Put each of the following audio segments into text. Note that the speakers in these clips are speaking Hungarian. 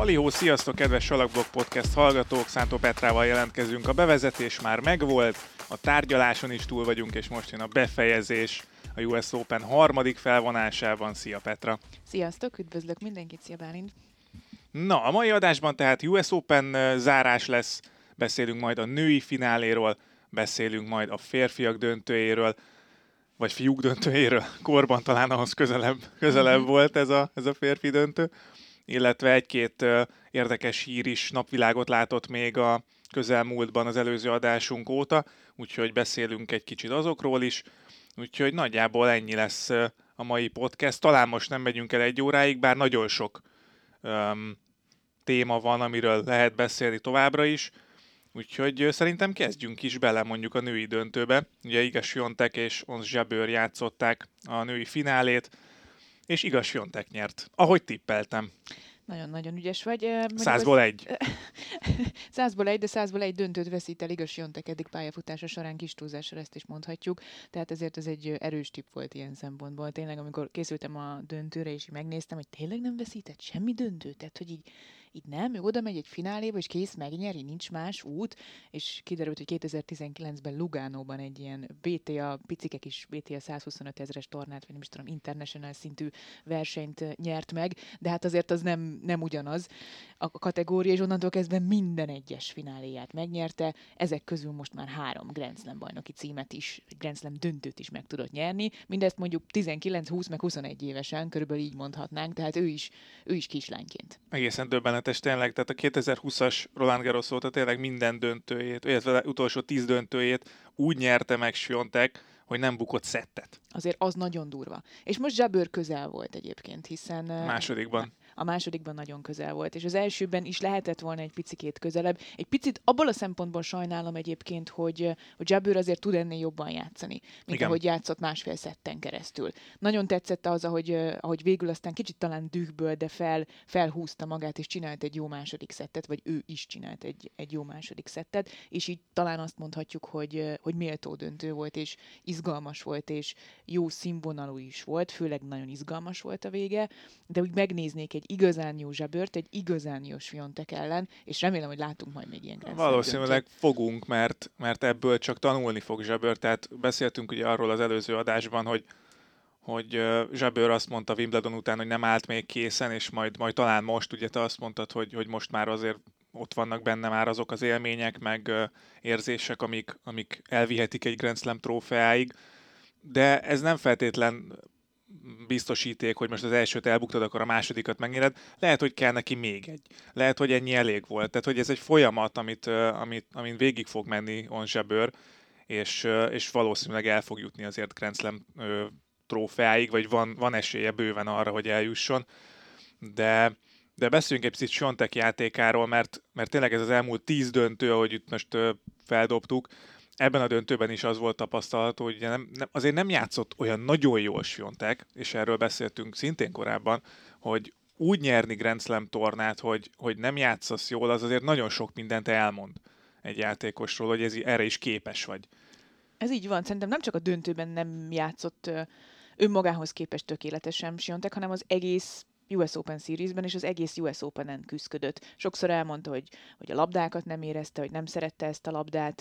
Halihó, sziasztok, kedves Salakblog Podcast hallgatók! Szántó Petrával jelentkezünk. A bevezetés már megvolt, a tárgyaláson is túl vagyunk, és most jön a befejezés a US Open harmadik felvonásában. Szia Petra! Sziasztok, üdvözlök mindenkit, szia Bálint! Na, a mai adásban tehát US Open zárás lesz, beszélünk majd a női fináléról, beszélünk majd a férfiak döntőjéről, vagy fiúk döntőjéről, korban talán ahhoz közelebb, közelebb mm-hmm. volt ez a, ez a férfi döntő, illetve egy-két érdekes hír is napvilágot látott még a közelmúltban az előző adásunk óta, úgyhogy beszélünk egy kicsit azokról is, úgyhogy nagyjából ennyi lesz a mai podcast. Talán most nem megyünk el egy óráig, bár nagyon sok um, téma van, amiről lehet beszélni továbbra is, Úgyhogy szerintem kezdjünk is bele mondjuk a női döntőbe. Ugye Igas Jontek és Ons Zsabőr játszották a női finálét, és Igas Jontek nyert, ahogy tippeltem. Nagyon-nagyon ügyes vagy. Százból egy. százból egy, de százból egy döntőt veszít el igaz Jontek eddig pályafutása során kis túlzással ezt is mondhatjuk. Tehát ezért ez egy erős tipp volt ilyen szempontból. Tényleg, amikor készültem a döntőre, és megnéztem, hogy tényleg nem veszített semmi döntőt. Tehát, hogy így így nem, ő oda megy egy fináléba, és kész, megnyeri, nincs más út, és kiderült, hogy 2019-ben Lugánóban egy ilyen BTA, picikek is BTA 125 ezeres tornát, vagy nem is tudom, international szintű versenyt nyert meg, de hát azért az nem, nem ugyanaz a kategória, és onnantól kezdve minden egyes fináléját megnyerte, ezek közül most már három Grand Slam bajnoki címet is, Grand Slam döntőt is meg tudott nyerni, mindezt mondjuk 19, 20 meg 21 évesen, körülbelül így mondhatnánk, tehát ő is, ő is kislányként. Egészen döbbenet döbbenetes tényleg, tehát a 2020-as Roland Garros óta tényleg minden döntőjét, illetve utolsó tíz döntőjét úgy nyerte meg Siontek, hogy nem bukott szettet. Azért az nagyon durva. És most Zsabőr közel volt egyébként, hiszen... Másodikban a másodikban nagyon közel volt, és az elsőben is lehetett volna egy picikét közelebb. Egy picit abból a szempontból sajnálom egyébként, hogy, hogy Jabőr azért tud ennél jobban játszani, mint Igen. ahogy játszott másfél szetten keresztül. Nagyon tetszett az, ahogy, ahogy végül aztán kicsit talán dühből, de fel, felhúzta magát, és csinált egy jó második szettet, vagy ő is csinált egy, egy jó második szettet, és így talán azt mondhatjuk, hogy, hogy méltó döntő volt, és izgalmas volt, és jó színvonalú is volt, főleg nagyon izgalmas volt a vége, de úgy megnéznék egy igazán jó zsebört, egy igazán jó Sviontek ellen, és remélem, hogy látunk majd még ilyen Valószínűleg fogunk, mert, mert ebből csak tanulni fog zsebör. Tehát beszéltünk ugye arról az előző adásban, hogy hogy Zsebőr azt mondta Wimbledon után, hogy nem állt még készen, és majd, majd talán most, ugye te azt mondtad, hogy, hogy most már azért ott vannak benne már azok az élmények, meg érzések, amik, amik elvihetik egy Grand Slam trófeáig, de ez nem feltétlen biztosíték, hogy most az elsőt elbuktad, akkor a másodikat megnyered. Lehet, hogy kell neki még egy. Lehet, hogy ennyi elég volt. Tehát, hogy ez egy folyamat, amit, amit, amin végig fog menni Onzsebőr, és, és valószínűleg el fog jutni azért Grand Slam trófeáig, vagy van, van esélye bőven arra, hogy eljusson. De, de beszéljünk egy picit Sontek játékáról, mert, mert tényleg ez az elmúlt tíz döntő, ahogy itt most feldobtuk, ebben a döntőben is az volt tapasztalható, hogy nem, nem, azért nem játszott olyan nagyon jól Siontek, és erről beszéltünk szintén korábban, hogy úgy nyerni Grand Slam tornát, hogy, hogy nem játszasz jól, az azért nagyon sok mindent elmond egy játékosról, hogy ez, erre is képes vagy. Ez így van, szerintem nem csak a döntőben nem játszott önmagához képest tökéletesen Siontek, hanem az egész US Open Series-ben, és az egész US Open-en küzdött. Sokszor elmondta, hogy, hogy a labdákat nem érezte, hogy nem szerette ezt a labdát,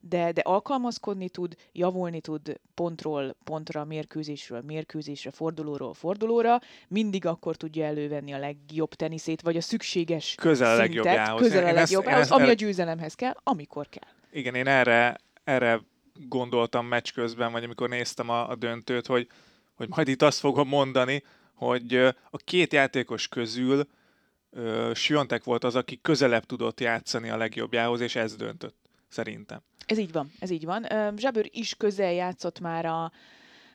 de, de alkalmazkodni tud, javulni tud pontról pontra, mérkőzésről mérkőzésre, fordulóról fordulóra, mindig akkor tudja elővenni a legjobb teniszét, vagy a szükséges Közel a legjobbjához. Közel a legjobbjához, ami a győzelemhez kell, amikor kell. Igen, én erre, erre gondoltam meccs közben, vagy amikor néztem a, a döntőt, hogy, hogy majd itt azt fogom mondani, hogy a két játékos közül Siontek volt az, aki közelebb tudott játszani a legjobbjához, és ez döntött, szerintem. Ez így van, ez így van. Zsabőr is közel játszott már a,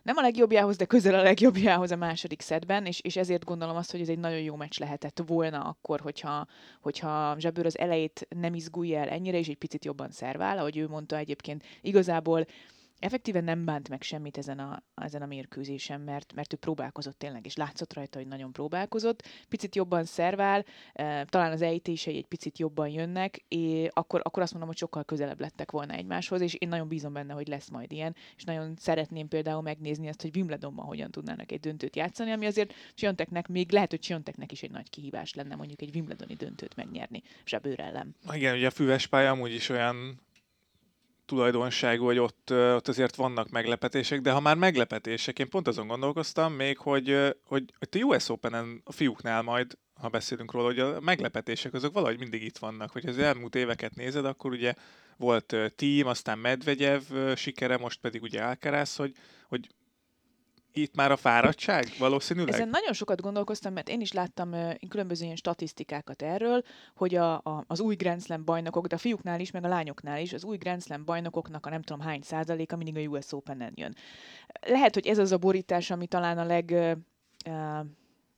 nem a legjobbjához, de közel a legjobbjához a második szedben, és, és ezért gondolom azt, hogy ez egy nagyon jó meccs lehetett volna akkor, hogyha, hogyha Zsabőr az elejét nem izgulja el ennyire, és egy picit jobban szervál, ahogy ő mondta egyébként. Igazából effektíven nem bánt meg semmit ezen a, ezen a mérkőzésen, mert, mert ő próbálkozott tényleg, és látszott rajta, hogy nagyon próbálkozott. Picit jobban szervál, e, talán az ejtései egy picit jobban jönnek, és akkor, akkor azt mondom, hogy sokkal közelebb lettek volna egymáshoz, és én nagyon bízom benne, hogy lesz majd ilyen, és nagyon szeretném például megnézni azt, hogy Wimbledonban hogyan tudnának egy döntőt játszani, ami azért Sionteknek még lehet, hogy Sionteknek is egy nagy kihívás lenne mondjuk egy Wimbledoni döntőt megnyerni Zsebőr ellen. Igen, ugye a füves pálya amúgy is olyan tulajdonságú, hogy ott, ott azért vannak meglepetések, de ha már meglepetések, én pont azon gondolkoztam még, hogy, hogy, hogy a US Open-en a fiúknál majd, ha beszélünk róla, hogy a meglepetések azok valahogy mindig itt vannak. Hogy az elmúlt éveket nézed, akkor ugye volt Team, aztán Medvegyev sikere, most pedig ugye Alcaraz, hogy, hogy itt már a fáradtság valószínűleg? Ezen nagyon sokat gondolkoztam, mert én is láttam uh, különböző ilyen statisztikákat erről, hogy a, a, az új Grand Slam bajnokok, de a fiúknál is, meg a lányoknál is, az új Grand Slam bajnokoknak a nem tudom hány százaléka mindig a US Open-en jön. Lehet, hogy ez az a borítás, ami talán a leg... Uh,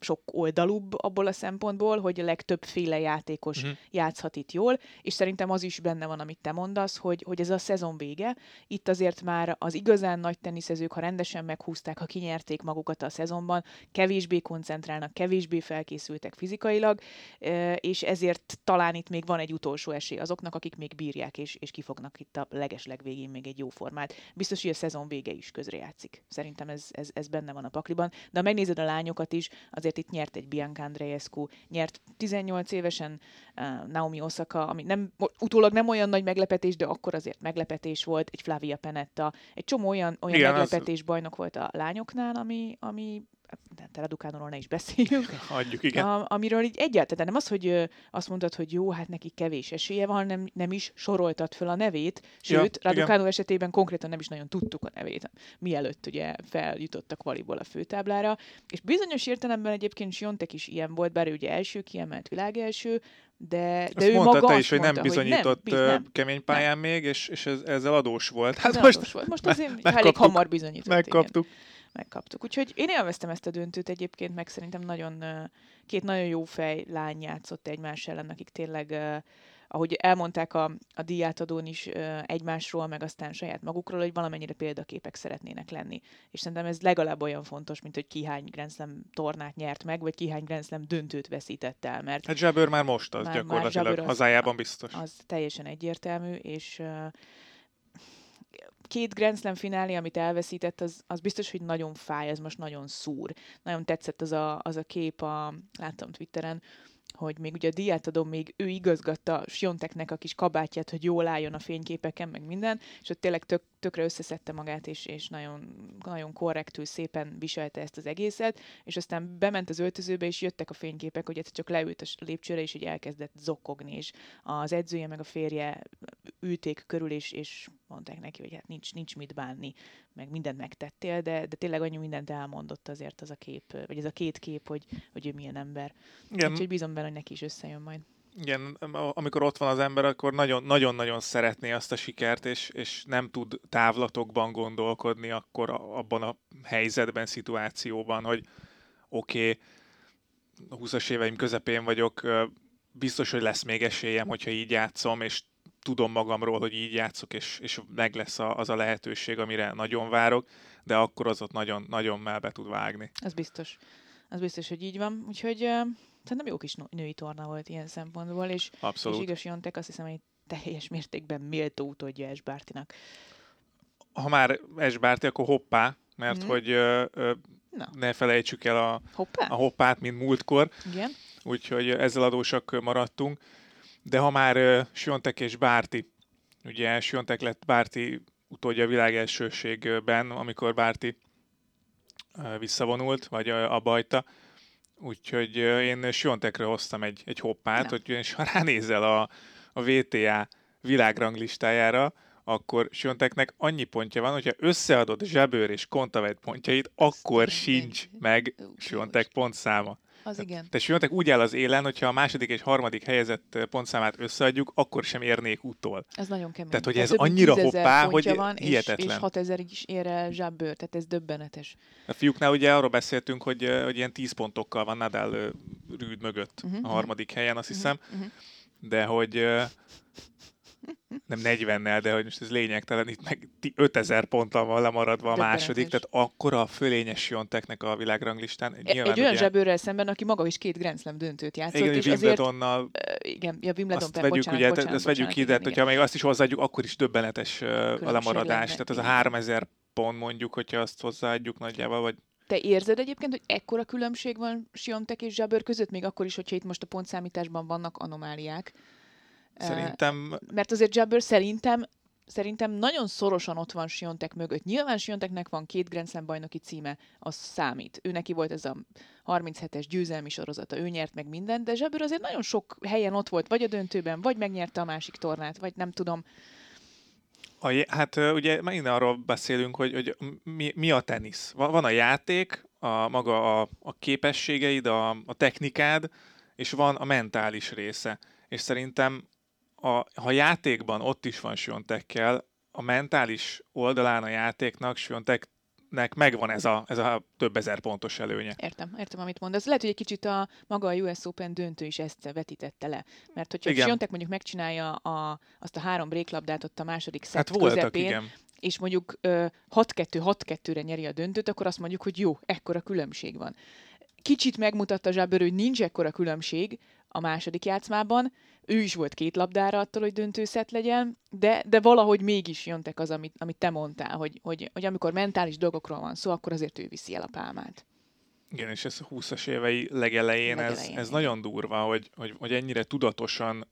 sok oldalúbb abból a szempontból, hogy a legtöbbféle játékos uh-huh. játszhat itt jól, és szerintem az is benne van, amit te mondasz, hogy, hogy ez a szezon vége. Itt azért már az igazán nagy teniszezők, ha rendesen meghúzták, ha kinyerték magukat a szezonban, kevésbé koncentrálnak, kevésbé felkészültek fizikailag, és ezért talán itt még van egy utolsó esély azoknak, akik még bírják, és, és kifognak itt a legesleg végén még egy jó formát. Biztos, hogy a szezon vége is közrejátszik. Szerintem ez, ez, ez benne van a pakliban. De ha megnézed a lányokat is, azért azért itt nyert egy Bianca Andreescu, nyert 18 évesen uh, Naomi Osaka, ami nem, utólag nem olyan nagy meglepetés, de akkor azért meglepetés volt, egy Flavia Penetta, egy csomó olyan, olyan Igen, meglepetés az... bajnok volt a lányoknál, ami, ami Tele Dukánról ne is beszéljünk. Hagyjuk, igen. A, amiről így egyáltalán nem az, hogy azt mondtad, hogy jó, hát neki kevés esélye van, nem, nem is soroltad föl a nevét, sőt, ja, Raducanu esetében konkrétan nem is nagyon tudtuk a nevét, mielőtt ugye feljutottak valiból a főtáblára, és bizonyos értelemben egyébként Siontek is ilyen volt, bár ő ugye első kiemelt világelső, de, de ő mondta maga te is, hogy nem bizonyított hogy nem, nem, kemény pályán nem. még, és, és ez, ezzel adós volt. Hát most, adós volt. most azért elég hamar bizonyított. Megkaptuk. Igen megkaptuk. Úgyhogy én élveztem ezt a döntőt egyébként, meg szerintem nagyon, két nagyon jó fej lány játszott egymás ellen, akik tényleg ahogy elmondták a, a díjátadón is egymásról, meg aztán saját magukról, hogy valamennyire példaképek szeretnének lenni. És szerintem ez legalább olyan fontos, mint hogy ki hány Grand Slam tornát nyert meg, vagy ki hány Grand Slam döntőt veszített el. Mert hát Zsebőr már most az már, gyakorlatilag már hazájában biztos. Az teljesen egyértelmű, és két Grand Slam finálé, amit elveszített, az, az biztos, hogy nagyon fáj, ez most nagyon szúr. Nagyon tetszett az a, az a kép, a, láttam Twitteren, hogy még ugye a diátadom még ő igazgatta Sionteknek a kis kabátját, hogy jól álljon a fényképeken, meg minden, és ott tényleg tök, tökre összeszedte magát, és, és nagyon, nagyon korrektül, szépen viselte ezt az egészet, és aztán bement az öltözőbe, és jöttek a fényképek, hogy csak leült a lépcsőre, és így elkezdett zokkogni, és az edzője meg a férje ülték körül, és, és mondták neki, hogy hát nincs, nincs mit bánni, meg mindent megtettél, de, de tényleg annyi mindent elmondott azért az a kép, vagy ez a két kép, hogy, hogy ő milyen ember. Igen. Úgyhogy bízom benne, hogy neki is összejön majd. Igen, amikor ott van az ember, akkor nagyon-nagyon szeretné azt a sikert, és, és nem tud távlatokban gondolkodni akkor abban a helyzetben, szituációban, hogy oké, okay, 20-as éveim közepén vagyok, biztos, hogy lesz még esélyem, hogyha így játszom, és tudom magamról, hogy így játszok, és, és meg lesz a, az a lehetőség, amire nagyon várok, de akkor az ott nagyon, nagyon melbe tud vágni. Az biztos. Az biztos, hogy így van. Úgyhogy uh, szerintem jó kis női torna volt ilyen szempontból, és, Abszolút. és igaz Jontek azt hiszem, hogy teljes mértékben méltó utódja Esbártinak. Ha már Esbárti, akkor hoppá, mert mm. hogy uh, uh, ne felejtsük el a, hoppá? a hoppát, mint múltkor. Igen. Úgyhogy ezzel adósak maradtunk. De ha már uh, Siontek és Bárti, ugye Siontek lett Bárti utódja a világ elsőségben, amikor Bárti uh, visszavonult, vagy uh, a bajta. Úgyhogy uh, én Siontekről hoztam egy, egy hoppát, hogy és ha ránézel a, a VTA világranglistájára, akkor Sionteknek annyi pontja van, hogyha összeadod Zsebőr és Kontavet pontjait, akkor sincs meg Siontek pontszáma. Az igen. Tehát Siontek úgy áll az élen, hogyha a második és harmadik helyezett pontszámát összeadjuk, akkor sem érnék utól. Ez nagyon kemény. Tehát, hogy ez annyira hoppá, hogy van, hihetetlen. És, és 6000 is ér el zsábbőr, tehát ez döbbenetes. A fiúknál ugye arról beszéltünk, hogy, hogy ilyen 10 pontokkal van Nadal Rüd mögött uh-huh, a harmadik uh-huh. helyen, azt uh-huh, hiszem. Uh-huh. De hogy nem 40-nel, de hogy most ez lényegtelen, itt meg 5000 ponttal van lemaradva a második, tehát akkora a fölényes Jonteknek a világranglistán. E, Nyilván, egy olyan zsebőrrel szemben, aki maga is két Grand Slam döntőt játszott. Igen, és azért, igen, ja, Wimbledon azt per, vegyük, bocsánat, ugye, bocsánat, ezt vegyük ki, de hogyha még azt is hozzáadjuk, akkor is döbbenetes a lemaradás. Lenne, tehát ez a 3000 pont mondjuk, hogyha azt hozzáadjuk nagyjából, vagy te érzed egyébként, hogy ekkora különbség van Siontek és Zsabőr között, még akkor is, hogyha itt most a pontszámításban vannak anomáliák? Szerintem... Mert azért Jabber szerintem szerintem nagyon szorosan ott van Siontek mögött. Nyilván Sionteknek van két Grand Slam bajnoki címe, az számít. Ő neki volt ez a 37-es győzelmi sorozata, ő nyert meg mindent, de Zsabőr azért nagyon sok helyen ott volt, vagy a döntőben, vagy megnyerte a másik tornát, vagy nem tudom. A, hát ugye megint arról beszélünk, hogy, hogy mi, mi a tenisz. Van a játék, a maga a, a képességeid, a, a technikád, és van a mentális része. És szerintem a, ha játékban ott is van Siontekkel, a mentális oldalán a játéknak Sionteknek megvan ez a, ez a több ezer pontos előnye. Értem, értem, amit mondasz. Lehet, hogy egy kicsit a maga a US Open döntő is ezt vetítette le. Mert hogyha. Siontek mondjuk megcsinálja a, azt a három bréklabdát ott a második szett hát voltak, közepén, igen és mondjuk 6-2-6-2-re nyeri a döntőt, akkor azt mondjuk, hogy jó, ekkora különbség van. Kicsit megmutatta Zsábör, hogy nincs ekkora különbség a második játszmában, ő is volt két labdára attól, hogy döntőszet legyen, de, de valahogy mégis jöntek az, amit, amit te mondtál, hogy, hogy, hogy amikor mentális dolgokról van szó, akkor azért ő viszi el a pálmát. Igen, és ez a 20-as évei legelején, legelején ez, ez nagyon durva, hogy, hogy, hogy ennyire tudatosan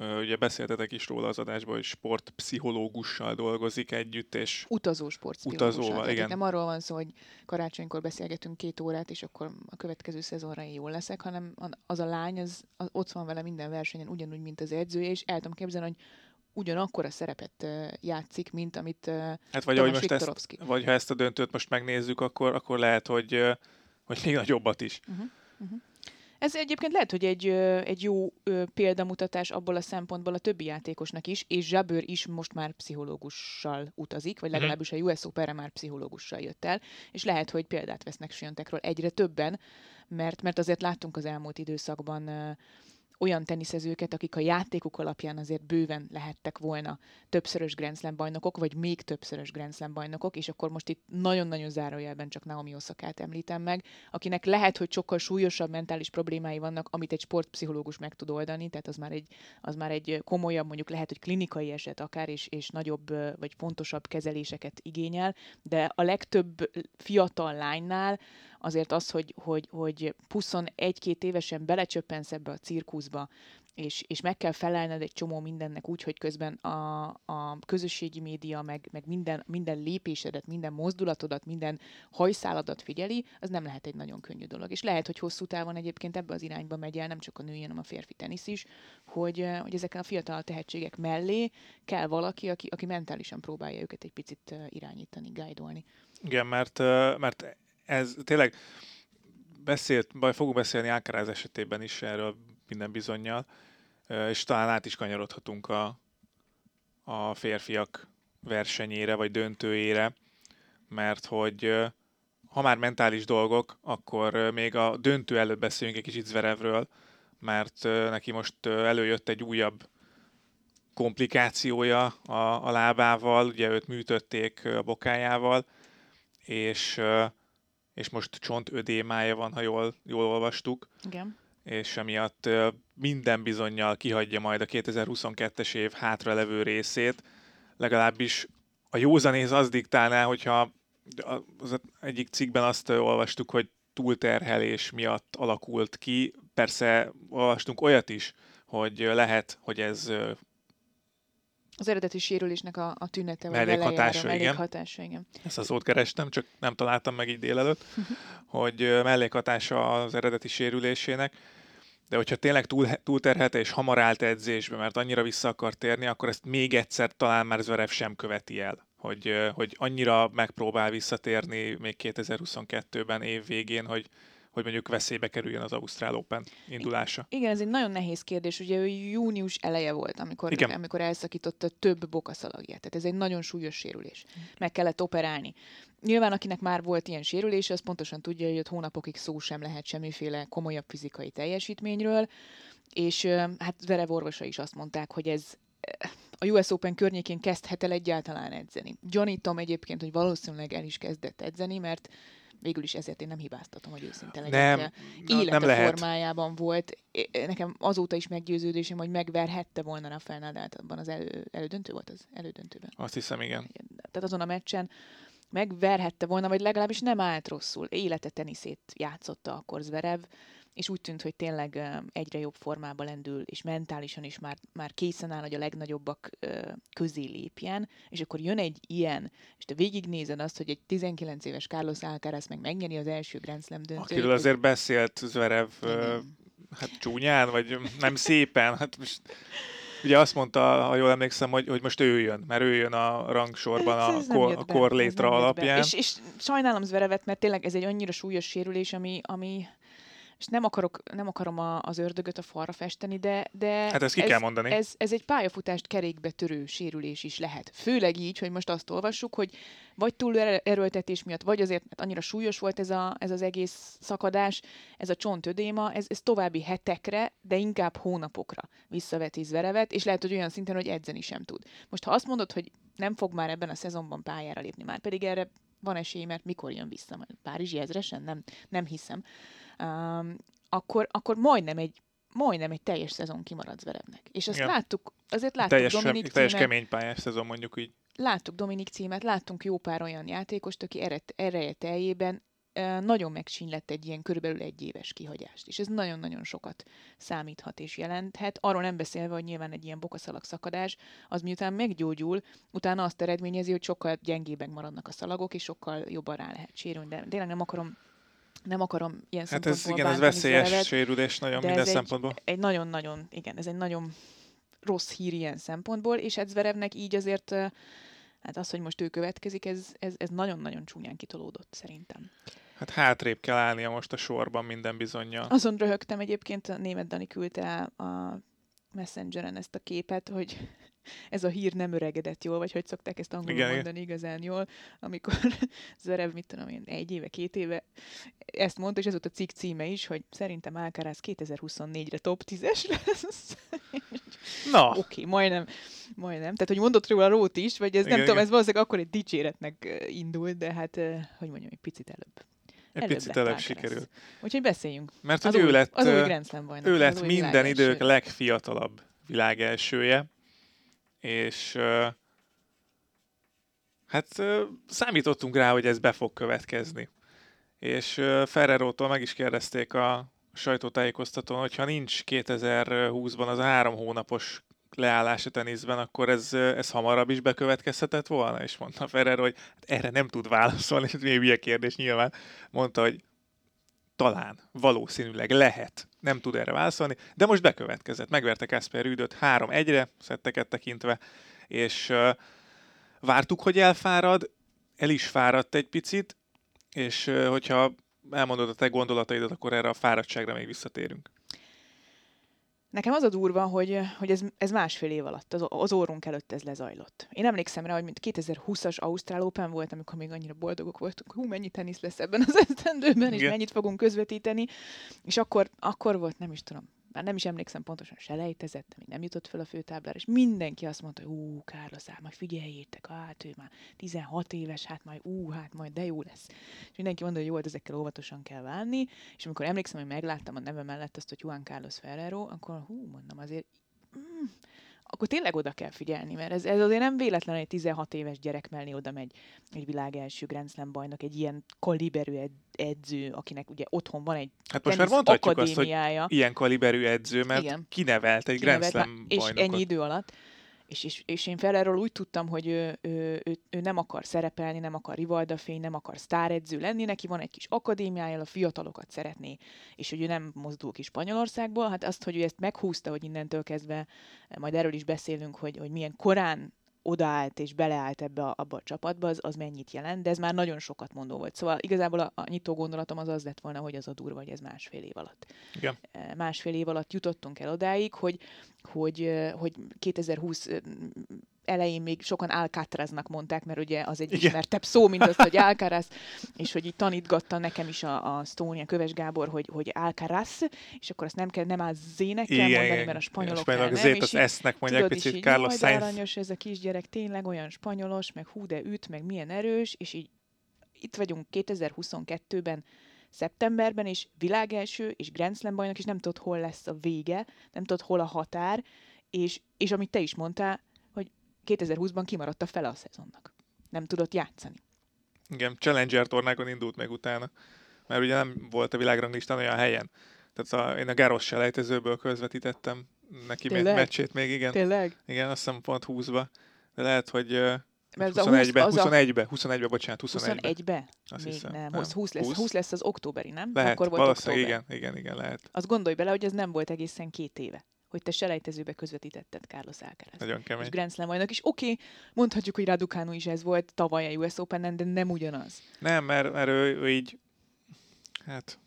Ugye beszéltetek is róla az adásban, hogy sportpszichológussal dolgozik együtt, és... Utazó sportpszichológussal. igen. Nem arról van szó, hogy karácsonykor beszélgetünk két órát, és akkor a következő szezonra én jól leszek, hanem az a lány, az, az ott van vele minden versenyen, ugyanúgy, mint az edzője, és el tudom képzelni, hogy ugyanakkor a szerepet játszik, mint amit hát vagy, ahogy most ezt, vagy ha ezt a döntőt most megnézzük, akkor, akkor lehet, hogy, hogy még nagyobbat is. Uh-huh. Uh-huh. Ez egyébként lehet, hogy egy, egy jó példamutatás abból a szempontból a többi játékosnak is, és Zsabőr is most már pszichológussal utazik, vagy mhm. legalábbis a US Open-re már pszichológussal jött el, és lehet, hogy példát vesznek Siontekről egyre többen, mert, mert azért láttunk az elmúlt időszakban olyan teniszezőket, akik a játékuk alapján azért bőven lehettek volna többszörös Grand Slam bajnokok, vagy még többszörös Grand Slam bajnokok, és akkor most itt nagyon-nagyon zárójelben csak Naomi Osakát említem meg, akinek lehet, hogy sokkal súlyosabb mentális problémái vannak, amit egy sportpszichológus meg tud oldani, tehát az már egy, az már egy komolyabb, mondjuk lehet, hogy klinikai eset akár, és, és nagyobb vagy fontosabb kezeléseket igényel, de a legtöbb fiatal lánynál azért az, hogy, hogy, hogy 21-két évesen belecsöppensz ebbe a cirkuszba, és, és meg kell felelned egy csomó mindennek úgy, hogy közben a, a közösségi média, meg, meg minden, minden lépésedet, minden mozdulatodat, minden hajszáladat figyeli, az nem lehet egy nagyon könnyű dolog. És lehet, hogy hosszú távon egyébként ebbe az irányba megy el, nem csak a női, hanem a férfi tenisz is, hogy, hogy ezeken a fiatal tehetségek mellé kell valaki, aki, aki mentálisan próbálja őket egy picit irányítani, guide Igen, mert, mert ez tényleg beszélt, baj, fogunk beszélni Ákaráz esetében is erről minden bizonyal, és talán át is kanyarodhatunk a, a férfiak versenyére, vagy döntőjére, mert hogy ha már mentális dolgok, akkor még a döntő előtt beszéljünk egy kicsit Zverevről, mert neki most előjött egy újabb komplikációja a, a lábával, ugye őt műtötték a bokájával, és és most csontödémája van, ha jól, jól olvastuk. Igen. És emiatt minden bizonyal kihagyja majd a 2022-es év hátralevő részét. Legalábbis a józanész az diktálná, hogyha az egyik cikkben azt olvastuk, hogy túlterhelés miatt alakult ki. Persze olvastunk olyat is, hogy lehet, hogy ez az eredeti sérülésnek a, a tünete, vagy mellékhatása, mellékhatása, igen. Ezt az szót kerestem, csak nem találtam meg így délelőtt, hogy mellékhatása az eredeti sérülésének. De hogyha tényleg túl, túlterhelte és hamar állt edzésbe, mert annyira vissza akar térni, akkor ezt még egyszer talán már Zverev sem követi el. Hogy, hogy annyira megpróbál visszatérni még 2022-ben év végén, hogy, hogy mondjuk veszélybe kerüljön az Ausztrál Open indulása? Igen, ez egy nagyon nehéz kérdés. Ugye ő június eleje volt, amikor, Igen. amikor elszakította több bokaszalagját. Tehát ez egy nagyon súlyos sérülés. Meg kellett operálni. Nyilván, akinek már volt ilyen sérülés, az pontosan tudja, hogy ott hónapokig szó sem lehet semmiféle komolyabb fizikai teljesítményről, és hát Verev orvosa is azt mondták, hogy ez a US Open környékén kezdhet el egyáltalán edzeni. Gyanítom egyébként, hogy valószínűleg el is kezdett edzeni, mert végül is ezért én nem hibáztatom, hogy őszinte legyek. Nem, Élete nem lehet. formájában volt. Nekem azóta is meggyőződésem, hogy megverhette volna Rafael Nadalt abban az elő, elődöntő volt az elődöntőben. Azt hiszem, igen. Tehát azon a meccsen megverhette volna, vagy legalábbis nem állt rosszul. Élete teniszét játszotta akkor Zverev, és úgy tűnt, hogy tényleg egyre jobb formába lendül, és mentálisan is már, már készen áll, hogy a legnagyobbak közé lépjen, és akkor jön egy ilyen, és te végignézed azt, hogy egy 19 éves Carlos Alcaraz meg megnyeri az első Grand Slam döntőt. Akiről azért beszélt Zverev, Igen. hát csúnyán, vagy nem szépen, hát most Ugye azt mondta, ha jól emlékszem, hogy, hogy most ő jön, mert ő jön a rangsorban Ez- a, ez nem kor, a ez korlétra alapján. És, és sajnálom Zverevet, mert tényleg ez egy annyira súlyos sérülés, ami, ami és nem, akarok, nem akarom a, az ördögöt a falra festeni, de, de Hát ezt ki ez, kell mondani. Ez, ez egy pályafutást kerékbe törő sérülés is lehet. Főleg így, hogy most azt olvassuk, hogy vagy túl er- erőltetés miatt, vagy azért, mert annyira súlyos volt ez, a, ez az egész szakadás, ez a csontödéma, ez, ez további hetekre, de inkább hónapokra visszaveti Ízverevet, és lehet, hogy olyan szinten, hogy edzeni sem tud. Most ha azt mondod, hogy nem fog már ebben a szezonban pályára lépni, már pedig erre van esély, mert mikor jön vissza? Majd Párizsi ezresen? Nem, nem hiszem. Um, akkor, akkor majdnem egy majdnem egy teljes szezon kimarad Zverevnek. És azt Igen. láttuk, azért láttuk teljes, Dominik teljes címet, kemény pályás szezon mondjuk így. láttuk Dominik címet, láttunk jó pár olyan játékost, aki erre, ereje teljében ö, nagyon megsínlett egy ilyen körülbelül egy éves kihagyást. És ez nagyon-nagyon sokat számíthat és jelenthet. Arról nem beszélve, hogy nyilván egy ilyen bokaszalag szakadás, az miután meggyógyul, utána azt eredményezi, hogy sokkal gyengébbek maradnak a szalagok, és sokkal jobban rá lehet sérülni. De tényleg nem akarom nem akarom ilyen Hát ez igen, ez veszélyes Zverevet, sérülés nagyon de minden ez egy- szempontból. egy nagyon-nagyon, igen, ez egy nagyon rossz hír ilyen szempontból, és hát Zverevnek így azért, hát az, hogy most ő következik, ez, ez, ez nagyon-nagyon csúnyán kitolódott szerintem. Hát hátrébb kell állnia most a sorban minden bizonyja. Azon röhögtem egyébként, a német Dani küldte el a Messengeren ezt a képet, hogy ez a hír nem öregedett jól, vagy hogy szokták ezt angolul Igen, igen. mondani igazán jól, amikor Zverev, mit tudom én, egy éve, két éve ezt mondta, és ez volt a cikk címe is, hogy szerintem Alcaraz 2024-re top 10-es lesz. Na, Oké, okay, majdnem, majdnem. Tehát, hogy mondott róla Rót is, vagy ez Igen, nem tudom, igen. ez valószínűleg akkor egy dicséretnek indult, de hát, hogy mondjam, egy picit előbb. egy előbb picit előbb sikerült. Úgyhogy beszéljünk. Mert Az hogy ő új, lett, az új Slam bajnok. ő az lett új minden idők legfiatalabb világelsője, és hát számítottunk rá, hogy ez be fog következni. És Ferrerótól meg is kérdezték a sajtótájékoztatón, hogy ha nincs 2020-ban az a három hónapos leállás a teniszben, akkor ez, ez hamarabb is bekövetkezhetett volna? És mondta Ferrero, hogy hát erre nem tud válaszolni, ez még hülye kérdés nyilván. Mondta, hogy talán, valószínűleg lehet, nem tud erre válaszolni, de most bekövetkezett. Megverte Kasper Rüdöt 3-1-re, szetteket tekintve, és uh, vártuk, hogy elfárad, el is fáradt egy picit, és uh, hogyha elmondod a te gondolataidat, akkor erre a fáradtságra még visszatérünk. Nekem az a durva, hogy, hogy ez, ez másfél év alatt, az, az orrunk előtt ez lezajlott. Én emlékszem rá, hogy mint 2020-as Ausztrál Open volt, amikor még annyira boldogok voltunk, hú, mennyi tenisz lesz ebben az esztendőben, és mennyit fogunk közvetíteni, és akkor, akkor volt, nem is tudom, már nem is emlékszem pontosan, selejtezett, még nem jutott fel a főtáblára, és mindenki azt mondta, hogy ú, Carlos, hát majd figyeljétek, hát ő már 16 éves, hát majd ú, hát majd de jó lesz. És mindenki mondta, hogy jó, hát ezekkel óvatosan kell válni, és amikor emlékszem, hogy megláttam a neve mellett azt, hogy Juan Carlos Ferrero, akkor hú, mondom, azért mm, akkor tényleg oda kell figyelni, mert ez, ez azért nem véletlen, hogy egy 16 éves gyerek mellé oda megy egy világ első Grand Slam bajnok, egy ilyen kaliberű ed- edző, akinek ugye otthon van egy Hát most már mondhatjuk azt, hogy ilyen kaliberű edző, mert Igen. kinevelt egy Grand kinevelt Slam már- és bajnokot. ennyi idő alatt. És, és, és én Ferrerről úgy tudtam, hogy ő, ő, ő, ő nem akar szerepelni, nem akar rivaldafény, nem akar sztáredző lenni, neki van egy kis akadémiája, a fiatalokat szeretné, és hogy ő nem mozdul ki Spanyolországból, hát azt, hogy ő ezt meghúzta, hogy innentől kezdve, majd erről is beszélünk, hogy, hogy milyen korán odaállt és beleállt ebbe a, abba a csapatba, az, az mennyit jelent, de ez már nagyon sokat mondó volt. Szóval igazából a, a nyitó gondolatom az az lett volna, hogy az a durva, hogy ez másfél év alatt Igen. eh, másfél év alatt jutottunk el odáig, hogy, hogy, hogy 2020 eh, elején még sokan Alcatraznak mondták, mert ugye az egy Igen. ismertebb szó, mint az, hogy Alcaraz, és hogy így tanítgatta nekem is a, a Stónia Köves Gábor, hogy, hogy Alcaraz, és akkor azt nem kell, nem áll zének kell mondani, mert a spanyolok spanyolok nem, zét az esznek mondják Tudod, picit így, Carlos Sainz. aranyos ez a kisgyerek, tényleg olyan spanyolos, meg hú, de üt, meg milyen erős, és így itt vagyunk 2022-ben, szeptemberben, és világelső, és Grand Slam bajnok, és nem tudod, hol lesz a vége, nem tudod, hol a határ, és, és amit te is mondtál, 2020-ban kimaradt a fele a szezonnak. Nem tudott játszani. Igen, Challenger tornákon indult meg utána, mert ugye nem volt a világranglistán olyan helyen. Tehát a, én a Gáros selejtezőből közvetítettem neki Tényleg? meccsét még, igen. Tényleg? Igen, azt hiszem pont 20-ba. De lehet, hogy Mert az a 20 21-be, az a- 21-be, 21-be, bocsánát, 21-be. 21-be? Azt Még hiszem. nem. Nem. Most 20 lesz, 20? 20 lesz az októberi, nem? Lehet, Akkor volt valószínűleg október. igen, igen, igen, lehet. Azt gondolj bele, hogy ez nem volt egészen két éve, hogy te selejtezőbe közvetítetted Carlos Alcaraz. Nagyon és kemény. Grand Slam bajnok, és oké, okay, mondhatjuk, hogy Raducanu is ez volt tavaly a US Open-en, de nem ugyanaz. Nem, mert, mert ő, ő így, hát,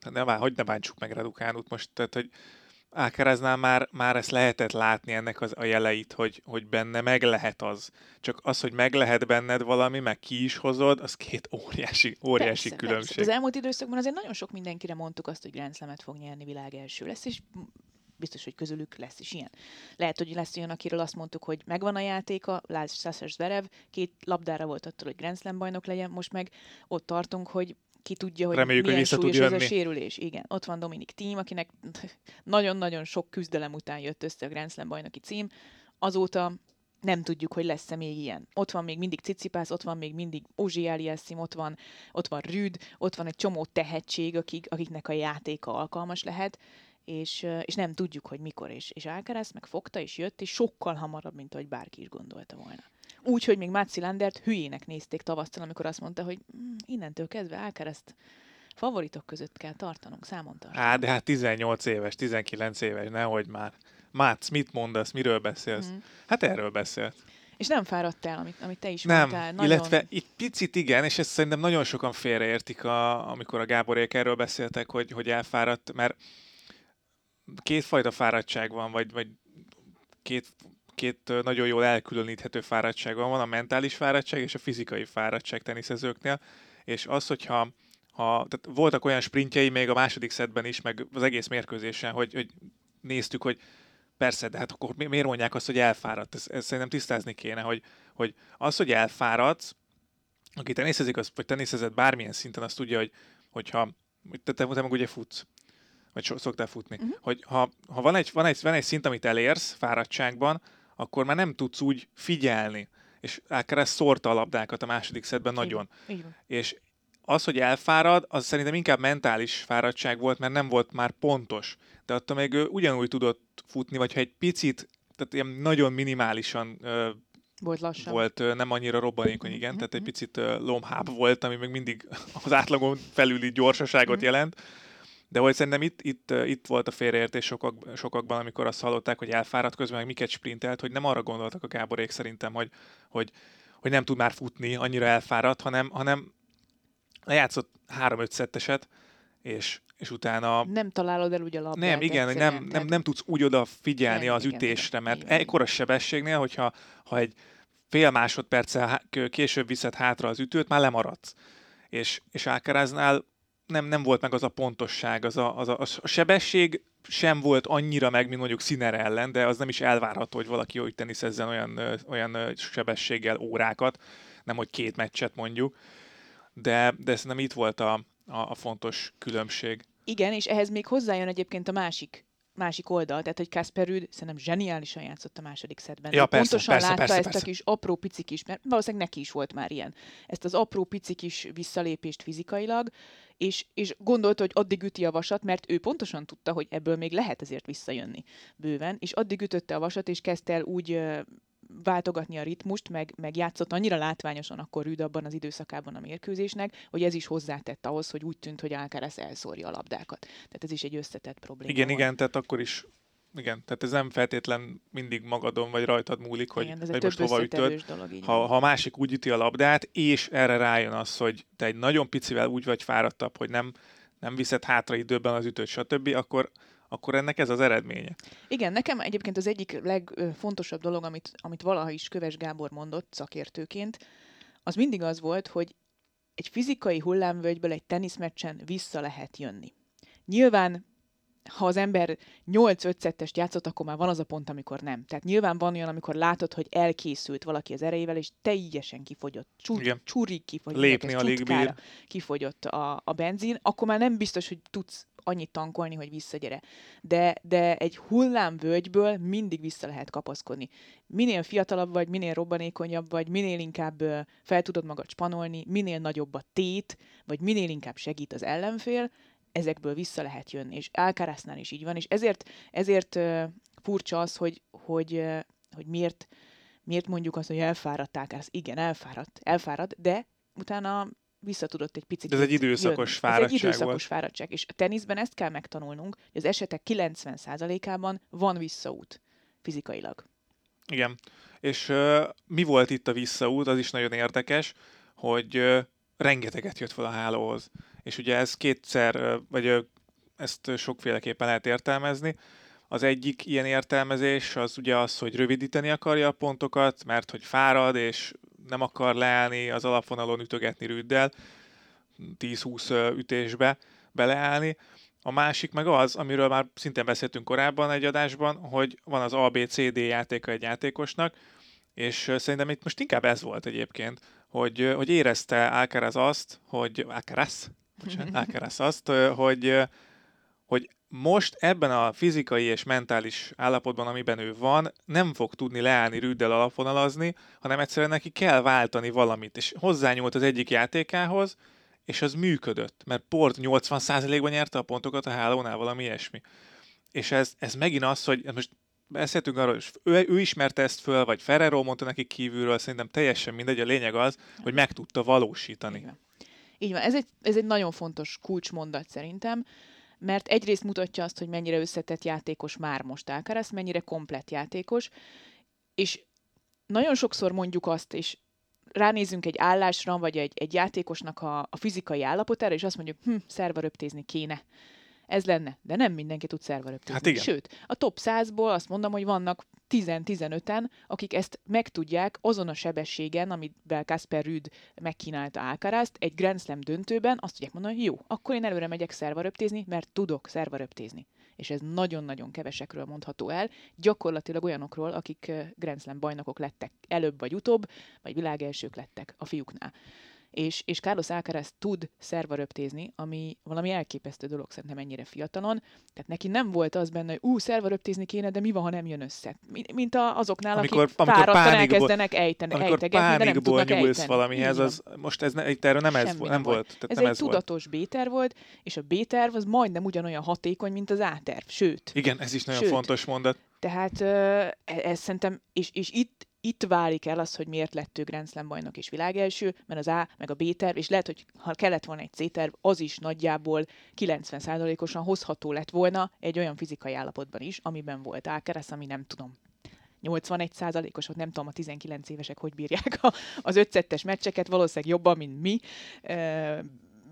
hát ne, bá- hogy ne bántsuk meg Radukánut most, tehát, hogy Ákereznál már, már ezt lehetett látni ennek az, a jeleit, hogy, hogy benne meg lehet az. Csak az, hogy meg lehet benned valami, meg ki is hozod, az két óriási, óriási persze, különbség. Persze. Az elmúlt időszakban azért nagyon sok mindenkire mondtuk azt, hogy Grand Slam-et fog nyerni világ első lesz, és biztos, hogy közülük lesz is ilyen. Lehet, hogy lesz olyan, akiről azt mondtuk, hogy megvan a játéka, Sasha Zverev, két labdára volt attól, hogy Grand Slam bajnok legyen, most meg ott tartunk, hogy ki tudja, hogy Reméljük, hogy milyen tud súlyos ez a sérülés. Igen, ott van Dominik Thiem, akinek nagyon-nagyon sok küzdelem után jött össze a Grand Slam bajnoki cím. Azóta nem tudjuk, hogy lesz-e még ilyen. Ott van még mindig Cicipász, ott van még mindig Ozsi Aliassim, ott van, ott van Rüd, ott van egy csomó tehetség, akik, akiknek a játéka alkalmas lehet, és, és nem tudjuk, hogy mikor. És, és Alcaraz meg fogta, és jött, és sokkal hamarabb, mint ahogy bárki is gondolta volna. Úgy, hogy még Mátzi Landert hülyének nézték tavasztal, amikor azt mondta, hogy mm, innentől kezdve Alcarazt favoritok között kell tartanunk, számon tartanunk. Á, de hát 18 éves, 19 éves, nehogy már. Mátsz, mit mondasz, miről beszélsz? Mhm. Hát erről beszélt. És nem fáradt el, amit, amit te is Nem, mondtál. Nagyon... illetve itt picit igen, és ezt szerintem nagyon sokan félreértik, a, amikor a Gáborék erről beszéltek, hogy, hogy elfáradt, mert kétfajta fáradtság van, vagy, vagy két, két nagyon jól elkülöníthető fáradtság van. Van a mentális fáradtság és a fizikai fáradtság teniszezőknél, és az, hogyha ha, tehát voltak olyan sprintjei még a második szedben is, meg az egész mérkőzésen, hogy, hogy néztük, hogy persze, de hát akkor mi- miért mondják azt, hogy elfáradt? Ezt, ezt szerintem tisztázni kéne, hogy, hogy az, hogy elfáradsz, aki teniszezik, az, vagy teniszezett bármilyen szinten, azt tudja, hogy hogyha te, te, te meg ugye futsz, vagy so, szoktál futni, uh-huh. hogy ha, ha van, egy, van, egy, van egy szint, amit elérsz fáradtságban, akkor már nem tudsz úgy figyelni. És ez szórta a labdákat a második szedben nagyon. Így van. És az, hogy elfárad, az szerintem inkább mentális fáradtság volt, mert nem volt már pontos. De attól még ő ugyanúgy tudott futni, vagy ha egy picit, tehát ilyen nagyon minimálisan ö, Volt lassabb. volt, ö, nem annyira robbanékony, igen, Mhm, tehát egy mhm. picit ö, lomhább volt, ami még mindig az átlagon felüli gyorsaságot jelent. De hogy szerintem itt, itt, itt volt a félreértés sokak, sokakban, amikor azt hallották, hogy elfáradt közben, meg miket sprintelt, hogy nem arra gondoltak a Gáborék szerintem, hogy, hogy, hogy nem tud már futni, annyira elfáradt, hanem, hanem lejátszott három-öt szetteset, és, és utána Nem találod el úgy a labdát. nem, igen, nem, nem, nem tudsz úgy odafigyelni Igen, az igen, ütésre, mert igen, ekkora sebességnél, hogyha ha egy fél másodperccel később viszed hátra az ütőt, már lemaradsz. És, és Alcaraznál nem, nem volt meg az a pontosság, az a, az a, a sebesség sem volt annyira meg, mint mondjuk Sziner ellen, de az nem is elvárható, hogy valaki úgy teniszezzen olyan, olyan sebességgel órákat, nem hogy két meccset mondjuk, de, de szerintem itt volt a, a, a fontos különbség. Igen, és ehhez még hozzájön egyébként a másik másik oldal, tehát hogy Kasper Rüd szerintem zseniálisan játszott a második szedben. Ja, persze, pontosan persze, látta persze, ezt persze. a kis apró pici kis, mert valószínűleg neki is volt már ilyen, ezt az apró pici kis visszalépést fizikailag, és, és gondolta, hogy addig üti a vasat, mert ő pontosan tudta, hogy ebből még lehet ezért visszajönni bőven, és addig ütötte a vasat, és kezdte el úgy váltogatni a ritmust, meg, meg játszott annyira látványosan akkor Rüd abban az időszakában a mérkőzésnek, hogy ez is hozzátett ahhoz, hogy úgy tűnt, hogy Alcaraz elszórja a labdákat. Tehát ez is egy összetett probléma. Igen, volt. igen, tehát akkor is igen, tehát ez nem feltétlen mindig magadon vagy rajtad múlik, hogy, igen, ez hogy most hova ütöd. dolog. Így Ha, ha a másik úgy üti a labdát, és erre rájön az, hogy te egy nagyon picivel úgy vagy fáradtabb, hogy nem, nem viszed hátra időben az ütőt, stb., akkor, akkor ennek ez az eredménye. Igen, nekem egyébként az egyik legfontosabb dolog, amit, amit valaha is Köves Gábor mondott szakértőként, az mindig az volt, hogy egy fizikai hullámvölgyből egy teniszmeccsen vissza lehet jönni. Nyilván ha az ember 8-5 szettest játszott, akkor már van az a pont, amikor nem. Tehát nyilván van olyan, amikor látod, hogy elkészült valaki az erejével, és teljesen kifogyott, csur, csurig kifogyott, Lépni alig bír. kifogyott a, a benzin, akkor már nem biztos, hogy tudsz annyit tankolni, hogy visszagyere. De, de egy hullámvölgyből mindig vissza lehet kapaszkodni. Minél fiatalabb vagy, minél robbanékonyabb vagy, minél inkább fel tudod magad spanolni, minél nagyobb a tét, vagy minél inkább segít az ellenfél, ezekből vissza lehet jönni, és Alcaraznál is így van, és ezért, ezért furcsa az, hogy, hogy, hogy miért, miért mondjuk azt, hogy elfáradt Alcaraz. Igen, elfáradt, elfáradt, de utána visszatudott egy picit. Ez egy időszakos jönni. fáradtság Ez egy időszakos volt. fáradtság, és a teniszben ezt kell megtanulnunk, hogy az esetek 90%-ában van visszaút fizikailag. Igen, és uh, mi volt itt a visszaút, az is nagyon érdekes, hogy uh, rengeteget jött fel a hálóhoz és ugye ez kétszer, vagy ezt sokféleképpen lehet értelmezni. Az egyik ilyen értelmezés az ugye az, hogy rövidíteni akarja a pontokat, mert hogy fárad, és nem akar leállni az alapvonalon ütögetni rüddel, 10-20 ütésbe beleállni. A másik meg az, amiről már szintén beszéltünk korábban egy adásban, hogy van az ABCD játéka egy játékosnak, és szerintem itt most inkább ez volt egyébként, hogy, hogy érezte Alcaraz azt, hogy Alcaraz, bocsánat, Alcaraz azt, hogy, hogy most ebben a fizikai és mentális állapotban, amiben ő van, nem fog tudni leállni rüddel alapvonalazni, hanem egyszerűen neki kell váltani valamit. És hozzányúlt az egyik játékához, és az működött, mert Port 80%-ban nyerte a pontokat a hálónál, valami ilyesmi. És ez, ez megint az, hogy most beszéltünk arról, hogy ő, ő ismerte ezt föl, vagy Ferrero mondta neki kívülről, szerintem teljesen mindegy, a lényeg az, hogy meg tudta valósítani. Igen. Így van, ez egy, ez egy nagyon fontos kulcsmondat szerintem, mert egyrészt mutatja azt, hogy mennyire összetett játékos már most Alcaraz, mennyire komplett játékos, és nagyon sokszor mondjuk azt, és ránézünk egy állásra, vagy egy, egy játékosnak a, a fizikai állapotára, és azt mondjuk, hm, szervaröptézni kéne ez lenne. De nem mindenki tud szerveröptézni. Hát igen. Sőt, a top 100-ból azt mondom, hogy vannak 10-15-en, akik ezt meg tudják azon a sebességen, amivel Kasper Rüd megkínálta Alcarazt, egy Grand Slam döntőben azt tudják mondani, hogy jó, akkor én előre megyek szervaröptézni, mert tudok szervaröptézni. És ez nagyon-nagyon kevesekről mondható el, gyakorlatilag olyanokról, akik Grand Slam bajnokok lettek előbb vagy utóbb, vagy világelsők lettek a fiúknál és, és Carlos Alcaraz tud szervaröptézni, ami valami elképesztő dolog szerintem ennyire fiatalon. Tehát neki nem volt az benne, hogy ú, szervaröptézni kéne, de mi van, ha nem jön össze. Mint a, azoknál, amikor, akik amikor fáradtan elkezdenek ejteni, amikor ejtegetni, de nem tudnak ejteni. valamihez, az, most ez ne, erről nem ez nem, nem volt. Tehát ez nem egy ez tudatos B-terv volt, és a B-terv az majdnem ugyanolyan hatékony, mint az A-terv, sőt. Igen, ez is nagyon sőt, fontos mondat. Tehát e, ez szerintem, és, és itt, itt válik el az, hogy miért lett ő Grand Slam bajnok és világelső, mert az A meg a B terv, és lehet, hogy ha kellett volna egy C terv, az is nagyjából 90%-osan hozható lett volna egy olyan fizikai állapotban is, amiben volt Alcaraz, ami nem tudom, 81 százalékos, nem tudom, a 19 évesek hogy bírják a, az ötszettes meccseket, valószínűleg jobban, mint mi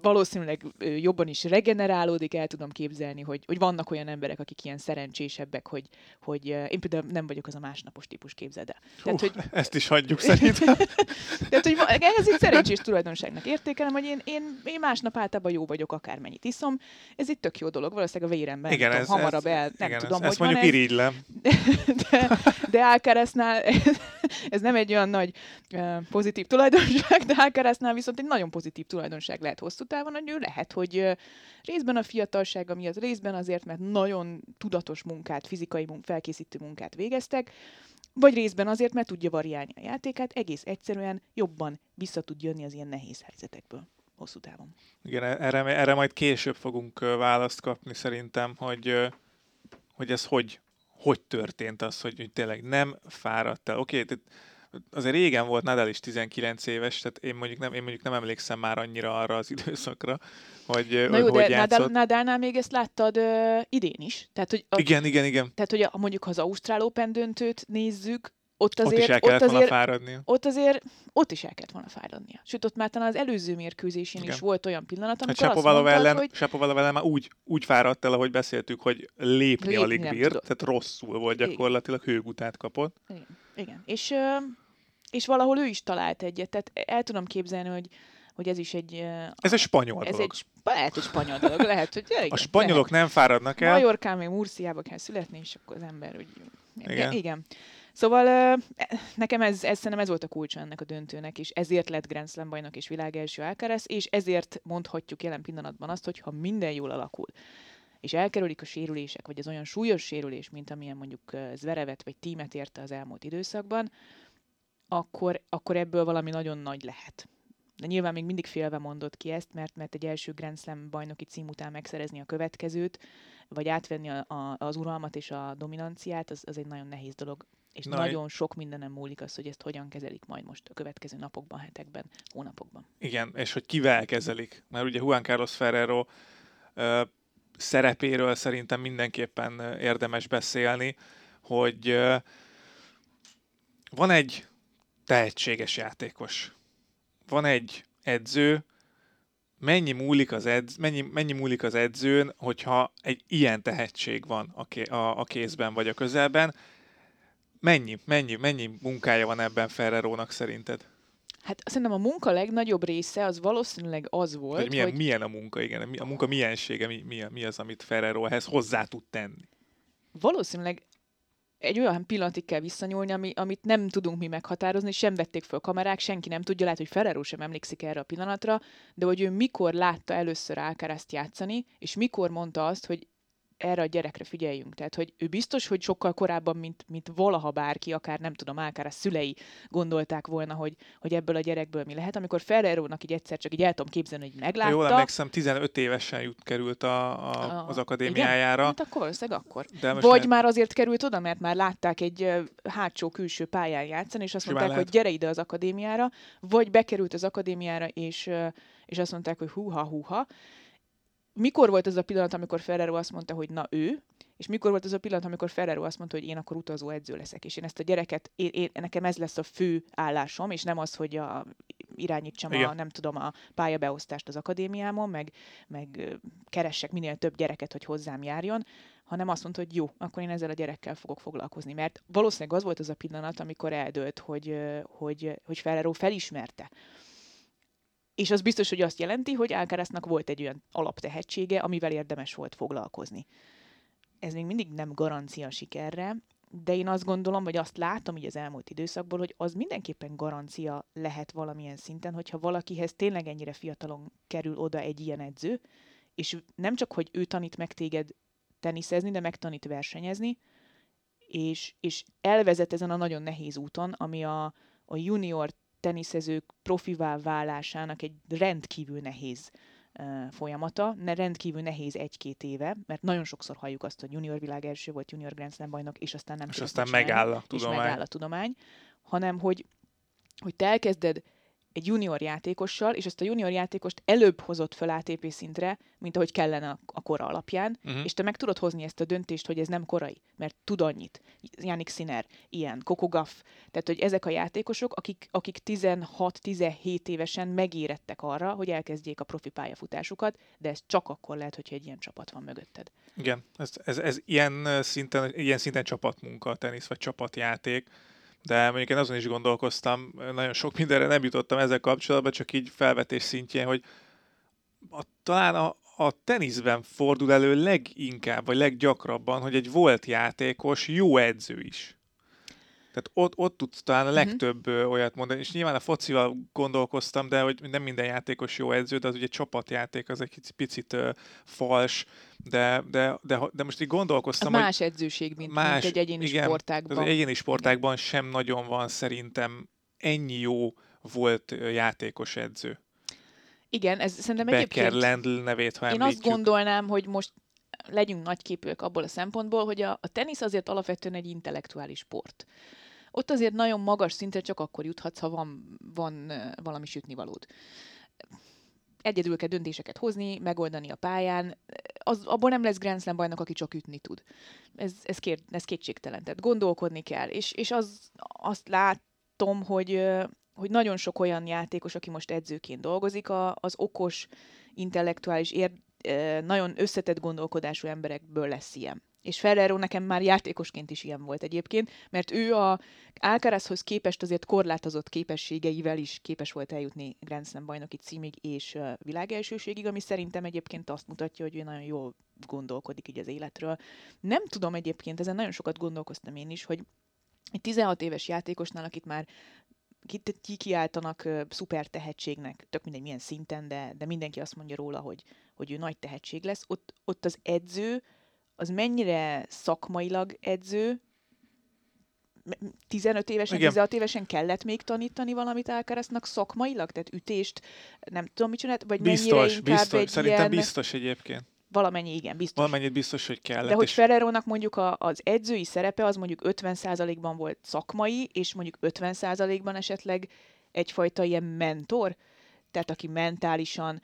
valószínűleg jobban is regenerálódik, el tudom képzelni, hogy, hogy vannak olyan emberek, akik ilyen szerencsésebbek, hogy, hogy én például nem vagyok az a másnapos típus, képzeld el. Tehát, hogy... Ezt is hagyjuk szerintem. Tehát, hogy ez egy szerencsés tulajdonságnak értékelem, hogy én, én, én másnap általában jó vagyok, akármennyit iszom. Ez egy tök jó dolog, valószínűleg a véremben igen, tudom, ez, hamarabb el, nem igen, tudom, ez, hogy ezt mondjuk irigylem. De, de, Alcaráznál ez nem egy olyan nagy pozitív tulajdonság, de Alcaráznál viszont egy nagyon pozitív tulajdonság lehet hosszú távon, hogy ő lehet, hogy részben a fiatalsága miatt, részben azért, mert nagyon tudatos munkát, fizikai munk, felkészítő munkát végeztek, vagy részben azért, mert tudja variálni a játékát, egész egyszerűen jobban vissza tud jönni az ilyen nehéz helyzetekből hosszú távon. Igen, erre, erre majd később fogunk választ kapni szerintem, hogy, hogy ez hogy, hogy történt az, hogy, hogy tényleg nem fáradt el. Oké, okay, azért régen volt Nadal is 19 éves, tehát én mondjuk nem, én mondjuk nem emlékszem már annyira arra az időszakra, hogy Na jó, hogy de Nadal, Nadalnál még ezt láttad uh, idén is. Tehát, hogy a, igen, igen, igen. Tehát, hogy a, mondjuk ha az Ausztrál Open döntőt nézzük, ott Ott azért, is el kellett ott volna azért, fáradnia. ott azért, ott is el kellett volna fáradnia. Sőt, ott már talán az előző mérkőzésén Igen. is volt olyan pillanat, Hát amikor azt Sapovalov mondtad, ellen, hogy Sapovalov ellen már úgy, úgy fáradt el, ahogy beszéltük, hogy lépni, Lépni alig nem bír, tudott. tehát rosszul volt Igen. gyakorlatilag, hőgutát kapott. Igen, igen. És, ö, és valahol ő is talált egyet, tehát el tudom képzelni, hogy, hogy ez is egy... Ez egy spanyol ez dolog. egy, lehet, hogy spanyol dolog, lehet, hogy ja, igen, A spanyolok nem fáradnak el. Majorkán, még Murciába kell születni, és akkor az ember úgy... Igen. Igen. Szóval nekem ez, ez, szerintem ez volt a kulcsa ennek a döntőnek, és ezért lett Grand Slam bajnok és világ első Alcaraz, és ezért mondhatjuk jelen pillanatban azt, hogy ha minden jól alakul, és elkerülik a sérülések, vagy az olyan súlyos sérülés, mint amilyen mondjuk Zverevet vagy tímet érte az elmúlt időszakban, akkor, akkor ebből valami nagyon nagy lehet. De nyilván még mindig félve mondott ki ezt, mert, mert egy első Grand Slam bajnoki cím után megszerezni a következőt, vagy átvenni a, a, az uralmat és a dominanciát, az, az egy nagyon nehéz dolog. És Na, nagyon sok mindenem múlik az, hogy ezt hogyan kezelik majd most a következő napokban, hetekben, hónapokban. Igen, és hogy kivel kezelik. Mert ugye Juan Carlos Ferrero ö, szerepéről szerintem mindenképpen érdemes beszélni, hogy ö, van egy tehetséges játékos, van egy edző, mennyi múlik az, edz, mennyi, mennyi múlik az edzőn, hogyha egy ilyen tehetség van a, ké, a, a kézben vagy a közelben, mennyi, mennyi, mennyi munkája van ebben Ferrerónak szerinted? Hát szerintem a munka legnagyobb része az valószínűleg az volt, Hogy milyen, hogy milyen a munka, igen. A munka miensége, mi, mi, mi az, amit Ferrero ehhez hozzá tud tenni. valószínűleg egy olyan pillanatig kell visszanyúlni, ami, amit nem tudunk mi meghatározni, sem vették föl kamerák, senki nem tudja, lehet, hogy Ferrero sem emlékszik erre a pillanatra, de hogy ő mikor látta először Alcarazt játszani, és mikor mondta azt, hogy erre a gyerekre figyeljünk. Tehát, hogy ő biztos, hogy sokkal korábban, mint, mint valaha bárki, akár nem tudom, Alcaraz szülei gondolták volna, hogy, hogy ebből a gyerekből mi lehet. Amikor Ferrerónak így egyszer csak így el tudom képzelni, hogy meglátta. jól emlékszem, 15 évesen jut került a, a, a- az akadémiájára. Igen? Hát akkor valószínűleg akkor. De Vagy lehet- már azért került oda, mert már látták egy hátsó külső pályán játszani, és azt Simán mondták, lehet. hogy gyere ide az akadémiára, vagy bekerült az akadémiára, és, és azt mondták, hogy húha, húha. Mikor volt az a pillanat, amikor Ferrero azt mondta, hogy na ő, és mikor volt az a pillanat, amikor Ferrero azt mondta, hogy én akkor utazó edző leszek, és én ezt a gyereket, én, én, nekem ez lesz a fő állásom, és nem az, hogy a, irányítsam a, Igen. nem tudom, a pályabeosztást az akadémiámon, meg, meg keressek minél több gyereket, hogy hozzám járjon, hanem azt mondta, hogy jó, akkor én ezzel a gyerekkel fogok foglalkozni. Mert valószínűleg az volt az a pillanat, amikor eldőlt, hogy, hogy, hogy Ferrero felismerte. És az biztos, hogy azt jelenti, hogy Alcaraznak volt egy olyan alaptehetsége, amivel érdemes volt foglalkozni. Ez még mindig nem garancia sikerre, de én azt gondolom, vagy azt látom így az elmúlt időszakból, hogy az mindenképpen garancia lehet valamilyen szinten, hogyha valakihez tényleg ennyire fiatalon kerül oda egy ilyen edző, és nem csak, hogy ő tanít meg téged teniszezni, de megtanít versenyezni, és, és elvezet ezen a nagyon nehéz úton, ami a, a junior teniszezők profivá válásának egy rendkívül nehéz folyamata, ne rendkívül nehéz egy-két éve, mert nagyon sokszor halljuk azt, hogy junior világ első volt, junior Grand Slam bajnok, és aztán nem és aztán megáll a és tudomány. megáll a tudomány, hanem hogy, hogy te elkezded egy junior játékossal, és ezt a junior játékost előbb hozott fel ATP szintre, mint ahogy kellene a, kora alapján, Mhm. és te meg tudod hozni ezt a döntést, hogy ez nem korai, mert tud annyit. Yannick Sinner, ilyen, Coco Gauff, tehát hogy ezek a játékosok, akik, akik 16-17 évesen megérettek arra, hogy elkezdjék a profi pályafutásukat, de ez csak akkor lehet, hogyha egy ilyen csapat van mögötted. Igen, ez, ez, ez ilyen, szinten, ilyen szinten csapatmunka a tenisz, vagy csapatjáték, de mondjuk én azon is gondolkoztam, nagyon sok mindenre nem jutottam ezzel kapcsolatban, csak így felvetés szintjén, hogy a, talán a, a teniszben fordul elő leginkább, vagy leggyakrabban, hogy egy volt játékos jó edző is. Tehát ott, ott tudsz talán a legtöbb uh-huh. olyat mondani, és nyilván a focival gondolkoztam, de hogy nem minden játékos jó edző, de az ugye csapatjáték, az egy picit uh, fals, de, de, de, de most így Az gondolkoztam, hogy más edzőség, mint, más, mint egy egyéni igen, sportágban. Az egyéni sportákban sem nagyon van szerintem ennyi jó volt játékos edző. Igen, ez szerintem Becker, egyébként... Lendl nevét, ha Én azt említjük. gondolnám, hogy most legyünk nagyképűek abból a szempontból, hogy a, a tenisz azért alapvetően egy intellektuális sport. Ott azért nagyon magas szintre csak akkor juthatsz, ha van, van valami sütnivalód. Egyedül kell döntéseket hozni, megoldani a pályán. az, abból nem lesz Grand Slam bajnok, aki csak ütni tud. Ez, ez, kér, ez kétségtelen. Tehát gondolkodni kell. És, és az, azt látom, hogy, hogy nagyon sok olyan játékos, aki most edzőként dolgozik, a, az okos, intellektuális, ér, nagyon összetett gondolkodású emberekből lesz ilyen. És Ferrero nekem már játékosként is ilyen volt egyébként, mert ő a Alcarazhoz képest azért korlátozott képességeivel is képes volt eljutni Grand Slam bajnoki címig és világelsőségig, ami szerintem egyébként azt mutatja, hogy ő nagyon jól gondolkodik így az életről. Nem tudom egyébként, ezen nagyon sokat gondolkoztam én is, hogy egy 16 éves játékosnál, akit már kikiáltanak uh, szuper tehetségnek, tök mindegy milyen szinten, de, de mindenki azt mondja róla, hogy, hogy ő nagy tehetség lesz, ott, ott az edző az mennyire szakmailag edző, 15 évesen, Igen. 16 évesen kellett még tanítani valamit Alcaraznak szakmailag? Tehát ütést, nem tudom, mit csinált? Vagy biztos, mennyire inkább biztos, egy szerintem ilyen... biztos egyébként. Valamennyi, igen, biztos. Valamennyit biztos, hogy kellett. De hogy és... Ferrerónak mondjuk a, az edzői szerepe az mondjuk 50%-ban volt szakmai, és mondjuk 50%-ban esetleg egyfajta ilyen mentor, tehát aki mentálisan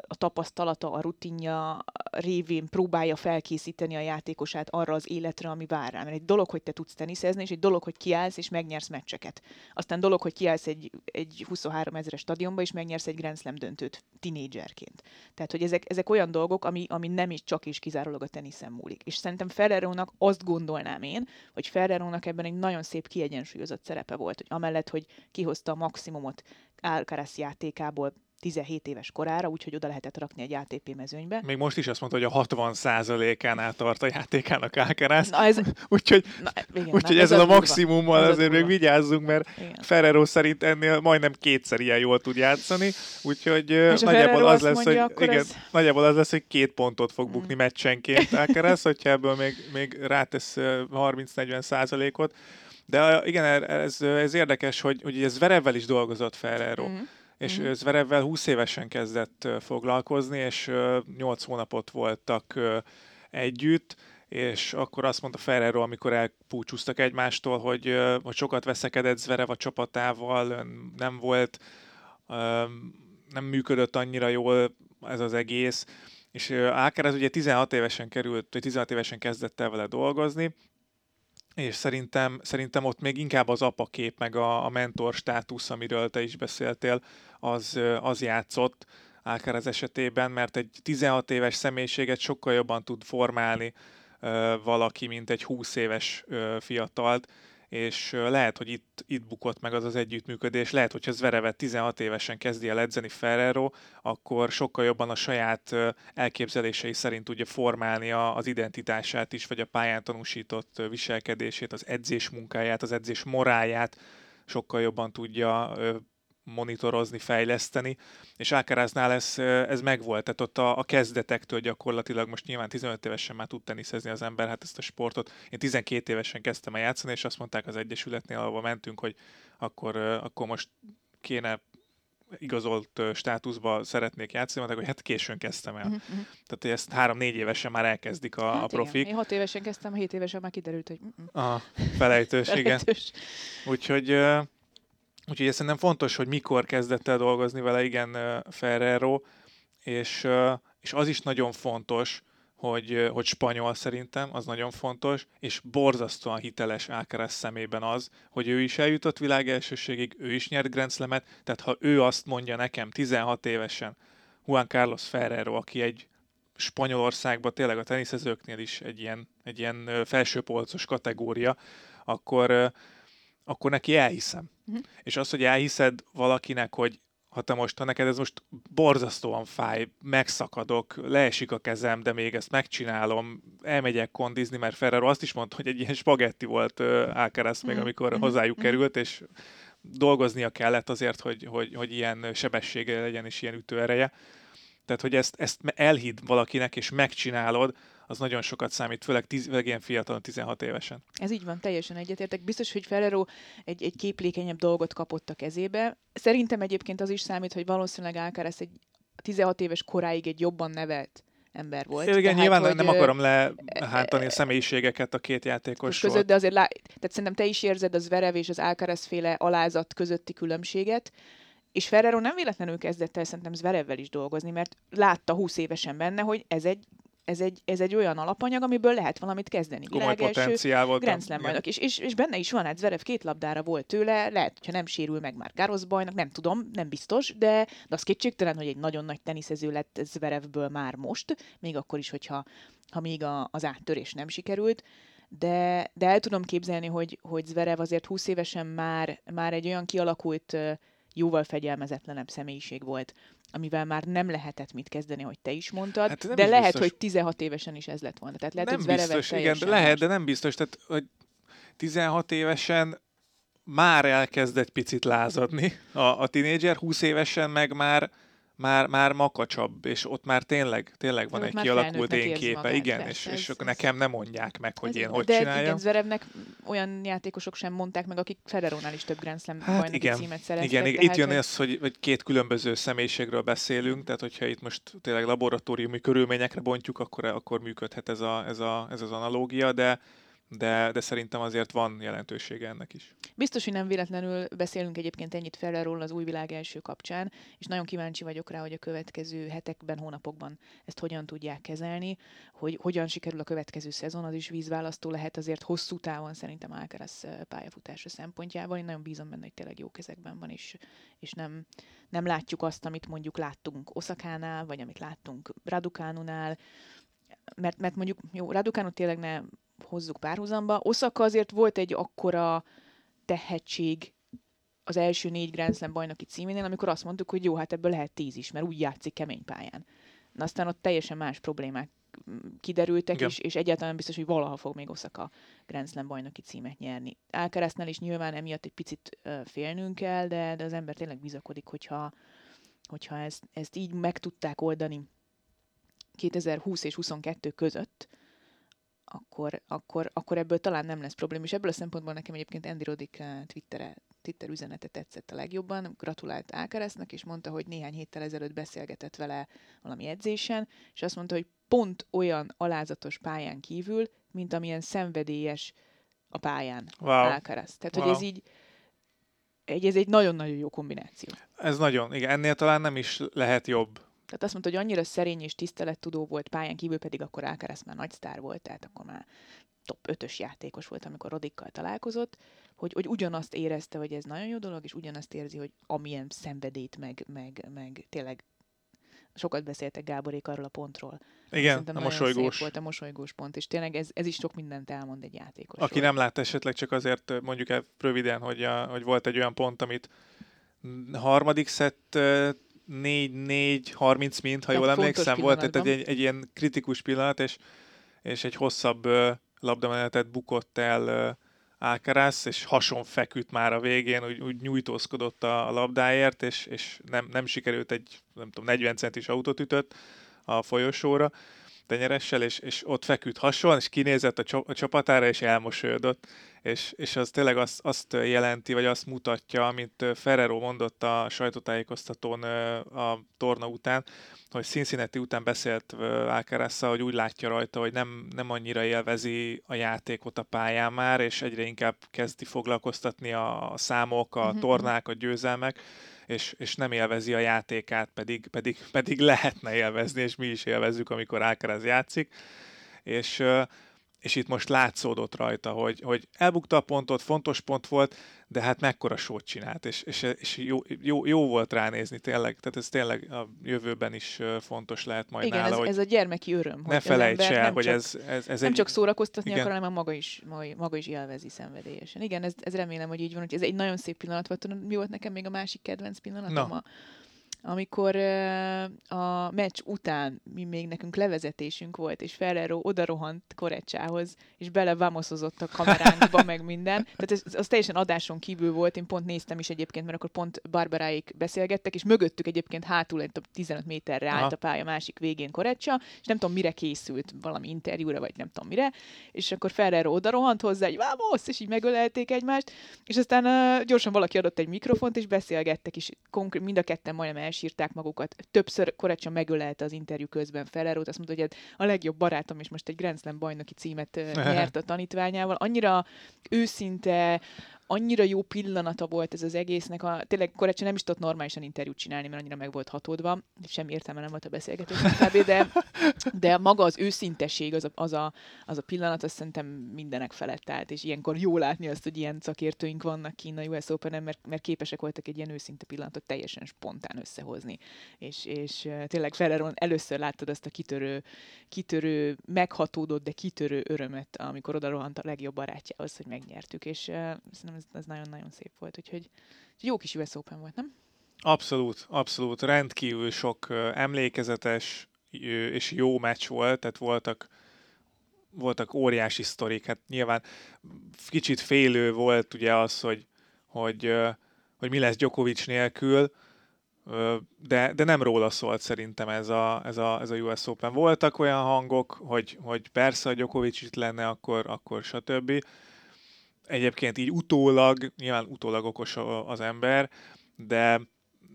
a tapasztalata, a rutinja révén próbálja felkészíteni a játékosát arra az életre, ami vár rá. Mert egy dolog, hogy te tudsz teniszezni, és egy dolog, hogy kiállsz és megnyersz meccseket. Aztán dolog, hogy kiállsz egy, egy 23 ezeres stadionba, és megnyersz egy Grand Slam döntőt tinédzserként. Tehát, hogy ezek, ezek olyan dolgok, ami, ami nem is csak is kizárólag a teniszen múlik. És szerintem Ferrerónak azt gondolnám én, hogy Ferrerónak ebben egy nagyon szép kiegyensúlyozott szerepe volt, hogy amellett, hogy kihozta a maximumot Alcaraz játékából 17 éves korára, úgyhogy oda lehetett rakni egy ATP mezőnybe. Még most is azt mondta, hogy a 60%-ánál tart a játékának Alcaraz. Na ez... úgyhogy na, igen, úgyhogy ezzel a maximummal ez azért még vigyázzunk, mert igen. Ferrero szerint ennél majdnem kétszer ilyen jól tud játszani, úgyhogy És nagyjából az lesz, mondja, hogy, igen, ez... nagyjából az lesz, hogy két pontot fog bukni mm. meccsenként Alcaraz, hogyha ebből még, még rátesz 30-40 százalékot. De igen, ez, ez érdekes, hogy, hogy ez Verevvel is dolgozott Ferrero. Mm és mm-hmm. Zverevvel 20 évesen kezdett foglalkozni, és 8 hónapot voltak együtt, és akkor azt mondta Ferrero, amikor elpúcsúztak egymástól, hogy, hogy sokat veszekedett Zverev a csapatával, nem volt, nem működött annyira jól ez az egész, és Alcaraz ugye 16 évesen került, vagy 16 évesen kezdett el vele dolgozni, és szerintem, szerintem ott még inkább az apakép, meg a, a mentor státusz, amiről te is beszéltél, az, az játszott Alcaraz esetében, mert egy 16 éves személyiséget sokkal jobban tud formálni valaki, mint egy 20 éves fiatalt, és lehet, hogy itt, itt bukott meg az az együttműködés. Lehet, hogyha Zverevet 16 évesen kezdi el edzeni Ferrero, akkor sokkal jobban a saját elképzelései szerint tudja formálni az identitását is, vagy a pályán tanúsított viselkedését, az edzés munkáját, az edzés moráját sokkal jobban tudja monitorozni, fejleszteni, és Alcaraznál ez, ez megvolt, tehát ott a, a kezdetektől gyakorlatilag most nyilván 15 évesen már tud teniszezni az ember, hát ezt a sportot. Én 12 évesen kezdtem el játszani, és azt mondták az Egyesületnél, ahova mentünk, hogy akkor, akkor most kéne igazolt státuszba szeretnék játszani, mondták, hogy hát későn kezdtem el. Uh-huh. Tehát ezt három-négy évesen már elkezdik a, hát a profik. Igen. Én hat évesen kezdtem, hét évesen már kiderült, hogy... Uh-uh. felejtős, igen. Úgyhogy Úgyhogy szerintem fontos, hogy mikor kezdett el dolgozni vele, igen, Ferrero, és, és az is nagyon fontos, hogy, hogy spanyol szerintem, az nagyon fontos, és borzasztóan hiteles Alcaraz szemében az, hogy ő is eljutott világ ő is nyert Grand Slam-et, tehát ha ő azt mondja nekem 16 évesen, Juan Carlos Ferrero, aki egy Spanyolországban tényleg a teniszezőknél is egy ilyen, egy ilyen felsőpolcos kategória, akkor, akkor neki elhiszem. Uh-huh. És az, hogy elhiszed valakinek, hogy ha te most, ha neked ez most borzasztóan fáj, megszakadok, leesik a kezem, de még ezt megcsinálom, elmegyek kondizni, mert Ferrero azt is mondta, hogy egy ilyen spagetti volt uh, Alcaraz még, mhm. amikor uh-huh. hozzájuk került, és dolgoznia kellett azért, hogy, hogy, hogy ilyen sebessége legyen és ilyen ütőereje. Tehát, hogy ezt, ezt elhidd valakinek, és megcsinálod, az nagyon sokat számít, főleg, tíz, főleg ilyen fiatalon, 16 évesen. Ez így van, teljesen egyetértek. Biztos, hogy Ferrero egy, egy képlékenyebb dolgot kapott a kezébe. Szerintem egyébként az is számít, hogy valószínűleg Alcaraz egy 16 éves koráig egy jobban nevelt ember volt. Igen, tehát, nyilván hogy, nem akarom lehántani a személyiségeket a két játékos között, de azért lá... tehát szerintem te is érzed az Verev és az Alcaraz féle alázat közötti különbséget, és Ferrero nem véletlenül kezdett el szerintem Zverevvel is dolgozni, mert látta 20 évesen benne, hogy ez egy ez egy, ez egy olyan alapanyag, amiből lehet valamit kezdeni. Komoly potenciál volt. Grand Slam bajnok. És, és, és, benne is van, hát Zverev két labdára volt tőle, lehet, hogyha nem sérül meg már Garros bajnok, nem tudom, nem biztos, de, de az kétségtelen, hogy egy nagyon nagy teniszező lett Zverevből már most, még akkor is, hogyha ha még a, az áttörés nem sikerült de, de el tudom képzelni, hogy, hogy Zverev azért 20 évesen már, már egy olyan kialakult, jóval fegyelmezetlenebb személyiség volt, amivel már nem lehetett mit kezdeni, hogy te is mondtad, hát de lehet, biztos. hogy 16 évesen is ez lett volna. Tehát lehet, nem hogy biztos, igen, de lehet, de nem biztos. Tehát, hogy 16 évesen már elkezd egy picit lázadni a, a tinédzser, 20 évesen meg már már, már makacsabb, és ott már tényleg, tényleg van egy kialakult én képe, igen, és, ez, és ez, nekem nem mondják meg, hogy ez, én hogy de csináljam. igen, Zverevnek olyan játékosok sem mondták meg, akik Federónál is több Grand Slam hát igen, címet szereztek. Igen, igen. itt jön hogy... az, hogy, hogy két különböző személyiségről beszélünk, tehát hogyha itt most tényleg laboratóriumi körülményekre bontjuk, akkor, akkor működhet ez, a, ez, a, ez az analógia, de de, de szerintem azért van jelentősége ennek is. Biztos, hogy nem véletlenül beszélünk egyébként ennyit Ferreról az új világ első kapcsán, és nagyon kíváncsi vagyok rá, hogy a következő hetekben, hónapokban ezt hogyan tudják kezelni, hogy hogyan sikerül a következő szezon, az is vízválasztó lehet azért hosszú távon szerintem Alcaraz pályafutása szempontjából. Én nagyon bízom benne, hogy tényleg jó kezekben van, és, és nem, nem látjuk azt, amit mondjuk láttunk Oszakánál, vagy amit láttunk Radukánunál, mert, mert mondjuk, jó, Raducanu tényleg ne hozzuk párhuzamba. Oszaka azért volt egy akkora tehetség az első négy Grand Slam bajnoki címénél, amikor azt mondtuk, hogy jó, hát ebből lehet tíz is, mert úgy játszik kemény pályán. Na aztán ott teljesen más problémák mm, kiderültek, és, és egyáltalán biztos, hogy valaha fog még Osaka Grand Slam bajnoki címet nyerni. Alcarazznál is nyilván emiatt egy picit uh, félnünk kell, de, de az ember tényleg bizakodik, hogyha, hogyha ezt, ezt így meg tudták oldani 2020 és 22 között, akkor, akkor, akkor ebből talán nem lesz probléma. És ebből a szempontból nekem egyébként Andy Roddick eh, Twittere, Twitter üzenete tetszett a legjobban. Gratulált Ákeresznek, és mondta, hogy néhány héttel ezelőtt beszélgetett vele valami edzésen, és azt mondta, hogy pont olyan alázatos pályán kívül, mint amilyen szenvedélyes a pályán wow. Alcaraz. Tehát, wow. hogy ez így egy, ez egy nagyon-nagyon jó kombináció. Ez nagyon, igen, ennél talán nem is lehet jobb. Tehát azt mondta, hogy annyira szerény és tisztelettudó volt pályán kívül, pedig akkor Alcaraz már nagy sztár volt, tehát akkor már top 5-ös játékos volt, amikor Rodikkal találkozott, hogy, hogy ugyanazt érezte, hogy ez nagyon jó dolog, és ugyanazt érzi, hogy amilyen szenvedét, meg, meg, meg tényleg sokat beszéltek Gáborék arról a pontról. Igen, Szerintem a mosolygós. volt a mosolygós pont, és tényleg ez, ez is sok mindent elmond egy játékos. Aki nem lát esetleg csak azért mondjuk el röviden, hogy, a, hogy volt egy olyan pont, amit harmadik szett 4-4-30 mint, ha jól emlékszem, volt egy, egy, egy ilyen kritikus pillanat, és, és egy hosszabb uh, labdamenetet bukott el uh, és hason feküdt már a végén, úgy, úgy nyújtózkodott a, a labdáért, és, és nem, nem sikerült egy, nem tudom, 40 centis autót ütött a folyosóra tenyeressel, és, és ott feküdt hason, és kinézett a, a csapatára, és elmosolyodott. És, és az tényleg azt, azt jelenti, vagy azt mutatja, amit Ferrero mondott a sajtótájékoztatón a torna után, hogy Cincinnati után beszélt alcaraz hogy úgy látja rajta, hogy nem, nem annyira élvezi a játékot a pályán már, és egyre inkább kezdi foglalkoztatni a számok, a mhm, tornák, a győzelmek, és, és nem élvezi a játékát, pedig, pedig, pedig lehetne élvezni, és mi is élvezzük, amikor Alcaraz játszik. És és itt most látszódott rajta, hogy, hogy elbukta a pontot, fontos pont volt, de hát mekkora sót csinált, és, és, és jó, jó, jó volt ránézni tényleg, tehát ez tényleg a jövőben is fontos lehet majd igen, nála, ez, hogy ez a gyermeki öröm. Ne felejts el, hogy csak, ez, ez, ez Nem egy... csak szórakoztatni igen. akar, hanem maga is, maga is élvezi szenvedélyesen. Igen, ez, ez remélem, hogy így van, hogy ez egy nagyon szép pillanat volt. Mi volt nekem még a másik kedvenc pillanatom? No. A, amikor a meccs után mi még nekünk levezetésünk volt, és Ferrero odarohant Korecsához, és belevámoszozott a kameránkba, meg minden. Tehát ez, az teljesen adáson kívül volt, én pont néztem is egyébként, mert akkor pont Barbaráik beszélgettek, és mögöttük egyébként hátul egy 15 méterre állt Aha. a pálya másik végén Korecsa, és nem tudom, mire készült, valami interjúra, vagy nem tudom mire, és akkor Ferrero odarohant hozzá, egy vámosz, és így megölelték egymást, és aztán uh, gyorsan valaki adott egy mikrofont, és beszélgettek, és konkrét, mind a ketten majdnem elsírták magukat. Többször Korecsa megölelte az interjú közben Ferrerót, azt mondta, hogy hát a legjobb barátom, és most egy Grand Slam bajnoki címet nyert a tanítványával. Annyira őszinte, annyira jó pillanata volt ez az egésznek. A, tényleg Korecs nem is tudott normálisan interjút csinálni, mert annyira meg volt hatódva. Semmi értelme nem volt a beszélgetés kb. De, de maga az őszintesség, az a, az, a, az a pillanat, azt szerintem mindenek felett állt, és ilyenkor jó látni azt, hogy ilyen szakértőink vannak kín a US open mert, mert képesek voltak egy ilyen őszinte pillanatot teljesen spontán összehozni. És, és tényleg Ferreron először láttad azt a kitörő, kitörő, meghatódott, de kitörő örömet, amikor oda rohant a legjobb barátjához, hogy megnyertük, és uh, szerintem ez, ez nagyon-nagyon szép volt, úgyhogy jó kis US Open volt, nem? Abszolút, abszolút. Rendkívül sok emlékezetes és jó meccs volt, tehát voltak voltak óriási sztorik. Hát nyilván kicsit félő volt ugye az, hogy, hogy, hogy mi lesz Djokovic nélkül, de, de nem róla szólt szerintem ez a, ez, a, ez a US Open. Voltak olyan hangok, hogy, hogy persze a Djokovic itt lenne, akkor, akkor stb. Egyébként így utólag, nyilván utólag okos az ember, de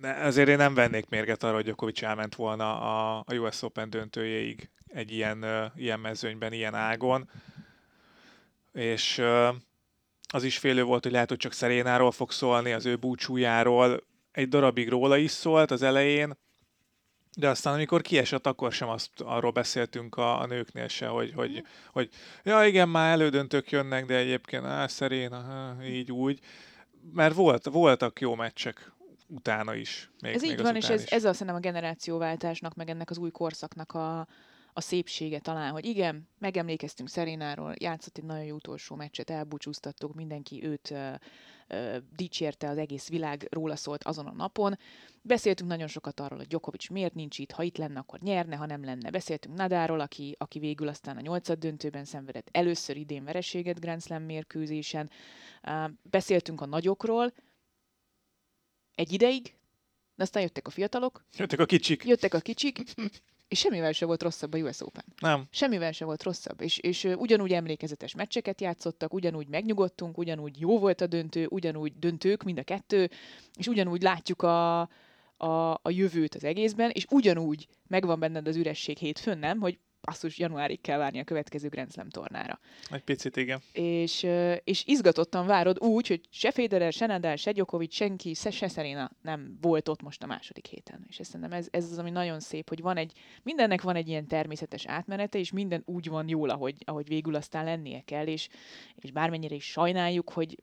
ezért én nem vennék mérget arra, hogy Djokovic elment volna a, a US Open döntőjéig egy ilyen, ilyen mezőnyben, ilyen ágon. És az is félő volt, hogy lehet, hogy csak Szerénáról fog szólni, az ő búcsújáról, egy darabig róla is szólt az elején, de aztán amikor kiesett, akkor sem azt arról beszéltünk a, a nőknél se, hogy, hogy, hogy ja igen, már elődöntők jönnek, de egyébként á, szerén, aha, így úgy. Mert volt, voltak jó meccsek utána is. Még, ez még így van, és ez, ez azt szerintem a generációváltásnak, meg ennek az új korszaknak a, a szépsége talán, hogy igen, megemlékeztünk Szerénáról, játszott egy nagyon jó utolsó meccset, elbúcsúztattuk, mindenki őt dicsérte, az egész világ róla szólt azon a napon. Beszéltünk nagyon sokat arról, hogy Djokovic miért nincs itt, ha itt lenne, akkor nyerne, ha nem lenne. Beszéltünk Nadáról, aki, aki végül aztán a nyolcad döntőben szenvedett először idén vereséget Grand Slam mérkőzésen. Beszéltünk a nagyokról, egy ideig, de aztán jöttek a fiatalok. Jöttek a kicsik. Jöttek a kicsik, és semmivel se volt rosszabb a US Open. Nem. Semmivel se volt rosszabb. És, és ugyanúgy emlékezetes meccseket játszottak, ugyanúgy megnyugodtunk, ugyanúgy jó volt a döntő, ugyanúgy döntők mind a kettő, és ugyanúgy látjuk a, a, a jövőt az egészben, és ugyanúgy megvan benned az üresség hétfőn, nem? Hogy basszus, januárig kell várni a következő Grand Slam tornára. Egy picit, igen. És, és izgatottan várod úgy, hogy se Federer, se Nadal, se Djokovic, senki, se, se Serena nem volt ott most a második héten. És szerintem ez, ez az, ami nagyon szép, hogy van egy, mindennek van egy ilyen természetes átmenete, és minden úgy van jól, ahogy, ahogy végül aztán lennie kell, és, és bármennyire is sajnáljuk, hogy,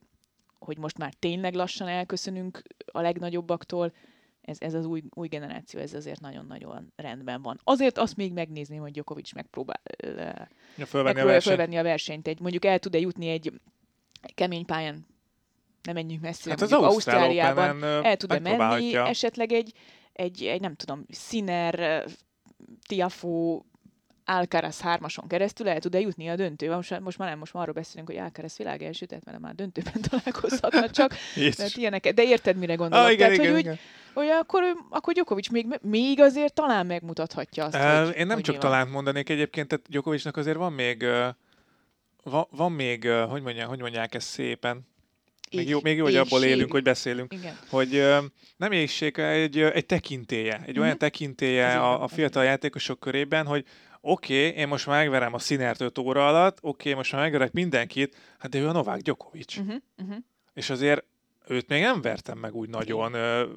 hogy most már tényleg lassan elköszönünk a legnagyobbaktól, ez, ez az új, új generáció, ez azért nagyon-nagyon rendben van. Azért azt még megnézném, hogy Djokovic megpróbál ja, fölvenni, a fölvenni a versenyt. Egy, mondjuk el tud-e jutni egy kemény pályán, nem menjünk messzire, hát az mondjuk Ausztráliában, el tud-e menni esetleg egy, egy, egy, nem tudom, Sinner, Tiafó, Alcaraz hármason keresztül el tud-e jutni a döntőbe. Most, most már nem, most már arról beszélünk, hogy Alcaraz világ első, tehát mert már döntőben találkozhatna csak. mert ilyeneket, de érted, mire gondolok? Ah, igen, tehát, igen, hogy igen. Úgy, hogy akkor, akkor Djokovic még, még azért talán megmutathatja azt, uh, hogy, Én nem hogy csak talán mondanék egyébként, tehát Djokovicnak azért van még, van, van még, hogy, mondják, hogy mondják ezt szépen, még jó, még jó, hogy abból élünk, hogy beszélünk. Igen. Hogy uh, nem éjség, egy, egy tekintélye, egy mm-hmm. olyan tekintélye a, a fiatal játékosok körében, hogy oké, okay, én most már megverem a Sinert 5 óra alatt, oké, okay, most már megverek mindenkit, hát de ő a Novák Djokovic. Uh-huh, uh-huh. És azért őt még nem vertem meg úgy nagyon uh,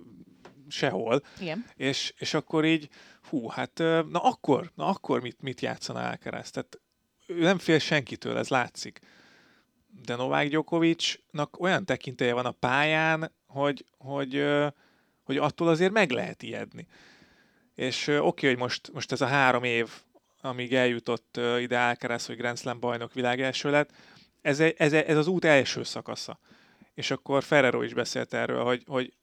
sehol. Igen. És, és akkor így, hú, hát na akkor, na akkor mit, mit játszana Alcaraz? Tehát ő nem fél senkitől, ez látszik. De Novák Djokovicnak olyan tekintélye van a pályán, hogy, hogy, hogy attól azért meg lehet ijedni. És oké, okay, hogy most, most ez a három év, amíg eljutott ide Alcaraz, hogy Grand Slam bajnok világ első lett, ez, ez, ez az út első szakasza. És akkor Ferrero is beszélt erről, hogy, hogy,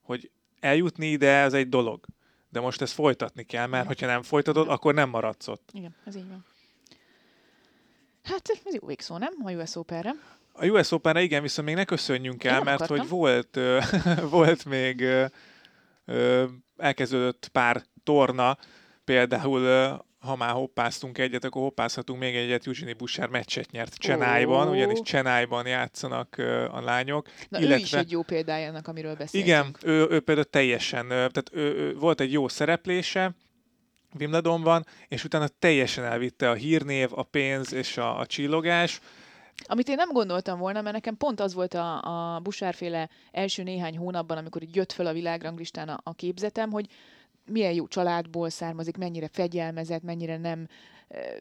hogy eljutni ide, az egy dolog. De most ezt folytatni kell, mert hogyha nem folytatod, akkor nem maradsz ott. Igen, ez így van. Hát ez jó végszó, nem? A US Open-re. A US open igen, viszont még ne köszönjünk el, mert akartam. hogy volt, volt még elkezdődött pár torna, például ha már hoppáztunk egyet, akkor hoppázhatunk még egyet. Eugenie Bouchard meccset nyert Csenájban, oh. ugyanis Csenájban játszanak a lányok. Na illetve, ő is egy jó példája annak, amiről beszéltünk. Igen, ő, ő például teljesen, tehát ő, ő, volt egy jó szereplése, Wimbledonban, és utána teljesen elvitte a hírnév, a pénz és a, a csillogás. Amit én nem gondoltam volna, mert nekem pont az volt a, a Busárféle első néhány hónapban, amikor így jött föl a világranglistán a, a képzetem, hogy milyen jó családból származik, mennyire fegyelmezett, mennyire nem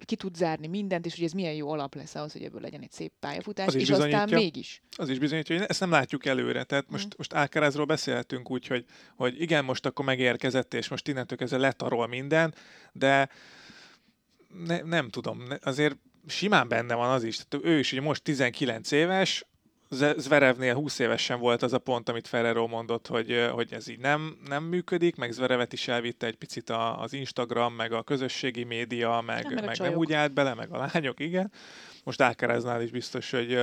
ki tud zárni mindent, és hogy ez milyen jó alap lesz ahhoz, hogy ebből legyen egy szép pályafutás, és aztán mégis. Az is bizonyítja, hogy ezt nem látjuk előre. Tehát most, mm. most Alcarazról beszélhetünk úgy, hogy, hogy igen, most akkor megérkezett, és most innentől kezdve letarol minden, de ne, nem tudom, azért simán benne van az is. Tehát ő is ugye most 19 éves, Zverevnél 20 évesen volt az a pont, amit Ferrero mondott, hogy, hogy ez így nem, nem működik, meg Zverevet is elvitte egy picit az Instagram, meg a közösségi média, meg, nem, meg nem úgy állt bele, meg a lányok, igen. Most Alcaraznál is biztos, hogy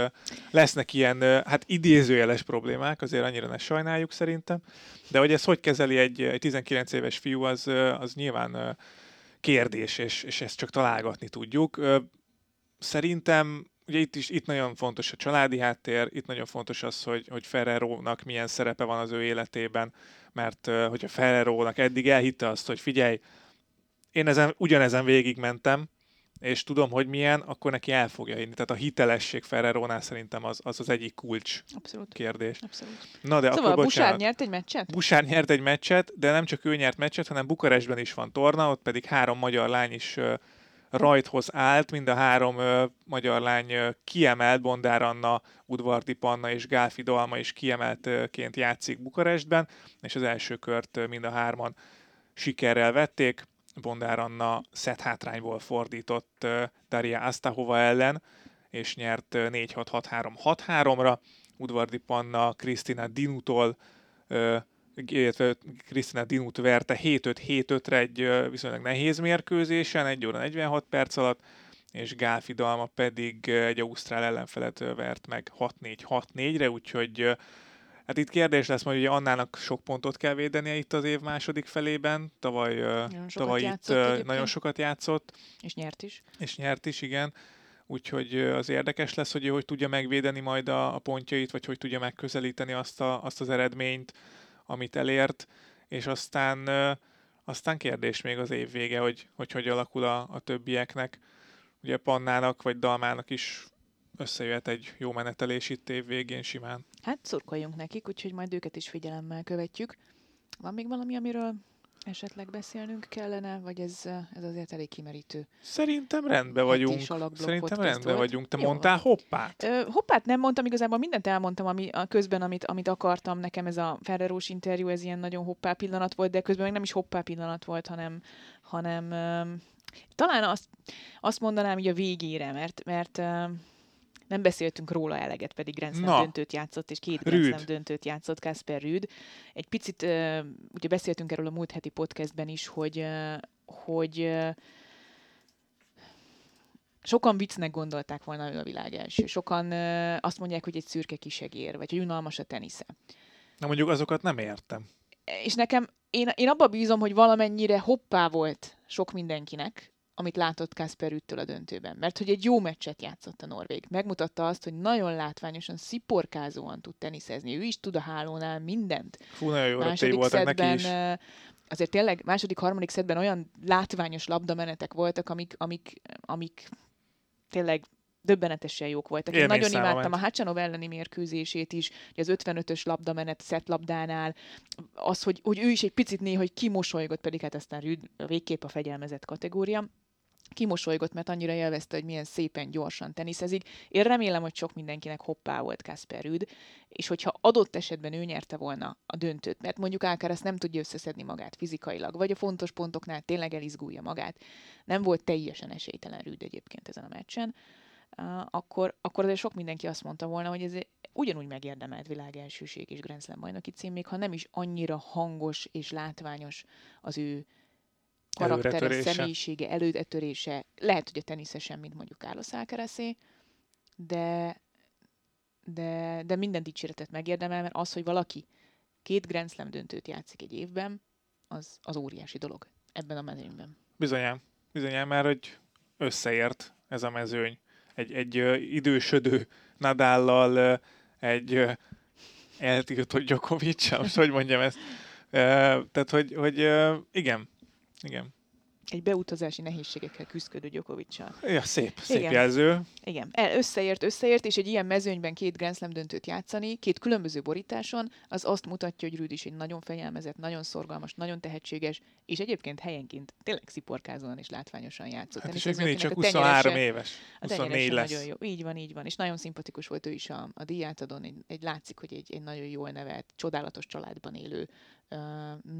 lesznek ilyen, hát idézőjeles problémák, azért annyira ne sajnáljuk szerintem, de hogy ez hogy kezeli egy, egy 19 éves fiú, az, az nyilván kérdés, és, és ezt csak találgatni tudjuk. Szerintem ugye itt is itt nagyon fontos a családi háttér, itt nagyon fontos az, hogy, hogy Ferrero-nak milyen szerepe van az ő életében, mert hogyha Ferrero-nak eddig elhitte azt, hogy figyelj, én ezen, ugyanezen végigmentem, és tudom, hogy milyen, akkor neki el fogja hinni. Tehát a hitelesség Ferrerónál szerintem az az, az egyik kulcs Abszolút. kérdés. Abszolút. Na, de szóval akkor, Busár nyert egy meccset? Busár nyert egy meccset, de nem csak ő nyert meccset, hanem Bukarestben is van torna, ott pedig három magyar lány is rajthoz állt, mind a három ö, magyar lány ö, kiemelt, Bondár Anna, Udvardi Panna és Gálfi Dalma is kiemeltként játszik Bukarestben, és az első kört mind a hárman sikerrel vették. Bondár Anna szett hátrányból fordított Daria Astahova ellen, és nyert 4-6-6-3-6-3-ra. Udvardi Panna Krisztina Dinutól illetve Krisztina Dinut verte 7-5-7-5-re egy viszonylag nehéz mérkőzésen, 1 óra 46 perc alatt, és Gálfi Dalma pedig egy ausztrál ellenfelet vert meg 6-4-6-4-re, úgyhogy Hát itt kérdés lesz, hogy Annának sok pontot kell védenie itt az év második felében. Tavaly, nagyon tavaly itt egyébként. nagyon sokat játszott. És nyert is. És nyert is, igen. Úgyhogy az érdekes lesz, hogy ő hogy tudja megvédeni majd a, a pontjait, vagy hogy tudja megközelíteni azt, a, azt az eredményt, amit elért, és aztán, aztán kérdés még az év vége, hogy hogy, hogy alakul a, a többieknek. Ugye Pannának vagy Dalmának is összejöhet egy jó menetelés itt év végén simán. Hát szurkoljunk nekik, úgyhogy majd őket is figyelemmel követjük. Van még valami, amiről esetleg beszélnünk kellene, vagy ez, ez azért elég kimerítő? Szerintem rendben vagyunk. Szerintem rendben vagyunk. Te Jó. mondtál hoppát? Ö, hoppát nem mondtam, igazából mindent elmondtam ami, a közben, amit, amit akartam. Nekem ez a Ferrerós interjú, ez ilyen nagyon hoppá pillanat volt, de közben még nem is hoppá pillanat volt, hanem, hanem ö, talán azt, azt mondanám így a végére, mert, mert ö, nem beszéltünk róla eleget, pedig Grand Slam döntőt játszott, és két Grand Slam döntőt játszott Kasper Rüd. Egy picit, ugye beszéltünk erről a múlt heti podcastben is, hogy, hogy sokan viccnek gondolták volna ő a világ első. Sokan azt mondják, hogy egy szürke kisegér, vagy hogy unalmas a tenisze. Na mondjuk azokat nem értem. És nekem, én, én abba bízom, hogy valamennyire hoppá volt sok mindenkinek, amit látott Kasper Üttől a döntőben. Mert hogy egy jó meccset játszott a Norvég. Megmutatta azt, hogy nagyon látványosan, sziporkázóan tud teniszezni. Ő is tud a hálónál mindent. Fú, nagyon jó második voltak neki is. Azért tényleg második, harmadik szedben olyan látványos labdamenetek voltak, amik, amik, amik tényleg döbbenetesen jók voltak. Én, nagyon imádtam a Hacsanov elleni mérkőzését is, az 55-ös labdamenet szett labdánál, az, hogy, hogy ő is egy picit néha, hogy kimosolygott, pedig hát aztán Rüd végképp a fegyelmezett kategória kimosolygott, mert annyira élvezte, hogy milyen szépen, gyorsan teniszezik. Én remélem, hogy sok mindenkinek hoppá volt Kasper Rüd, és hogyha adott esetben ő nyerte volna a döntőt, mert mondjuk Alcaraz nem tudja összeszedni magát fizikailag, vagy a fontos pontoknál tényleg elizgulja magát, nem volt teljesen esélytelen Rüd egyébként ezen a meccsen, akkor, akkor azért sok mindenki azt mondta volna, hogy ez ugyanúgy megérdemelt világ elsőség és Grand Slam bajnoki cím, még ha nem is annyira hangos és látványos az ő karaktere, személyisége, előretörése. Lehet, hogy a teniszesen, mint mondjuk Carlos Alcarazé, de, de, de minden dicséretet megérdemel, mert az, hogy valaki két Grand Slam döntőt játszik egy évben, az, az óriási dolog ebben a mezőnyben. Bizonyám. Bizonyám már, hogy összeért ez a mezőny. Egy, egy uh, idősödő Nadállal, uh, egy uh, eltiltott Djokovic, most hogy mondjam ezt. Uh, tehát, hogy, hogy uh, igen, igen. egy beutazási nehézségekkel küzdködő Djokovic-sal. Ja, szép, szép Igen. jelző. Igen, el, összeért, összeért, és egy ilyen mezőnyben két Grand Slam döntőt játszani, két különböző borításon, az azt mutatja, hogy Rüd is egy nagyon fegyelmezett, nagyon szorgalmas, nagyon tehetséges, és egyébként helyenként tényleg sziporkázóan és látványosan játszott. Hát és még mindig csak edzőknek a 23 tenyerese- éves. a 24 tenyerese lesz. nagyon jó. Így van, így van. És nagyon szimpatikus volt ő is a, a díjátadón. Egy, egy látszik, hogy egy, egy nagyon jól nevelt, csodálatos családban élő,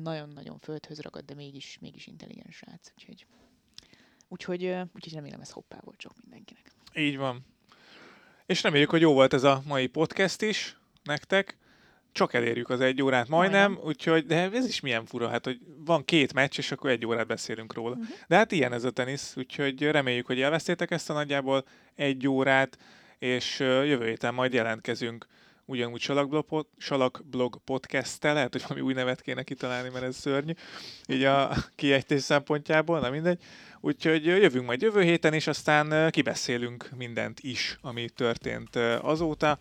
nagyon-nagyon földhöz ragad, de mégis, mégis intelligens srác. Úgyhogy, úgyhogy, úgyhogy remélem ez hoppá volt sok mindenkinek. Így van. És reméljük, hogy jó volt ez a mai podcast is nektek. Csak elérjük az egy órát majdnem, Majdnem. úgyhogy, de ez is milyen fura, hát, hogy van két meccs, és akkor egy órát beszélünk róla. Mhm. De hát ilyen ez a tenisz, úgyhogy reméljük, hogy elvesztétek ezt a nagyjából egy órát, és jövő héten majd jelentkezünk ugyanúgy Salakblog, Salakblog podcast-tel, lehet, hogy valami új nevet kéne kitalálni, mert ez szörnyű, így a kiejtés szempontjából, na mindegy. Úgyhogy jövünk majd jövő héten, és aztán kibeszélünk mindent is, ami történt azóta.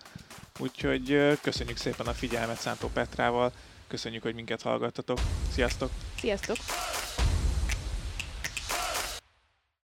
Úgyhogy köszönjük szépen a figyelmet Szántó Petrával, köszönjük, hogy minket hallgattatok. Sziasztok! Sziasztok!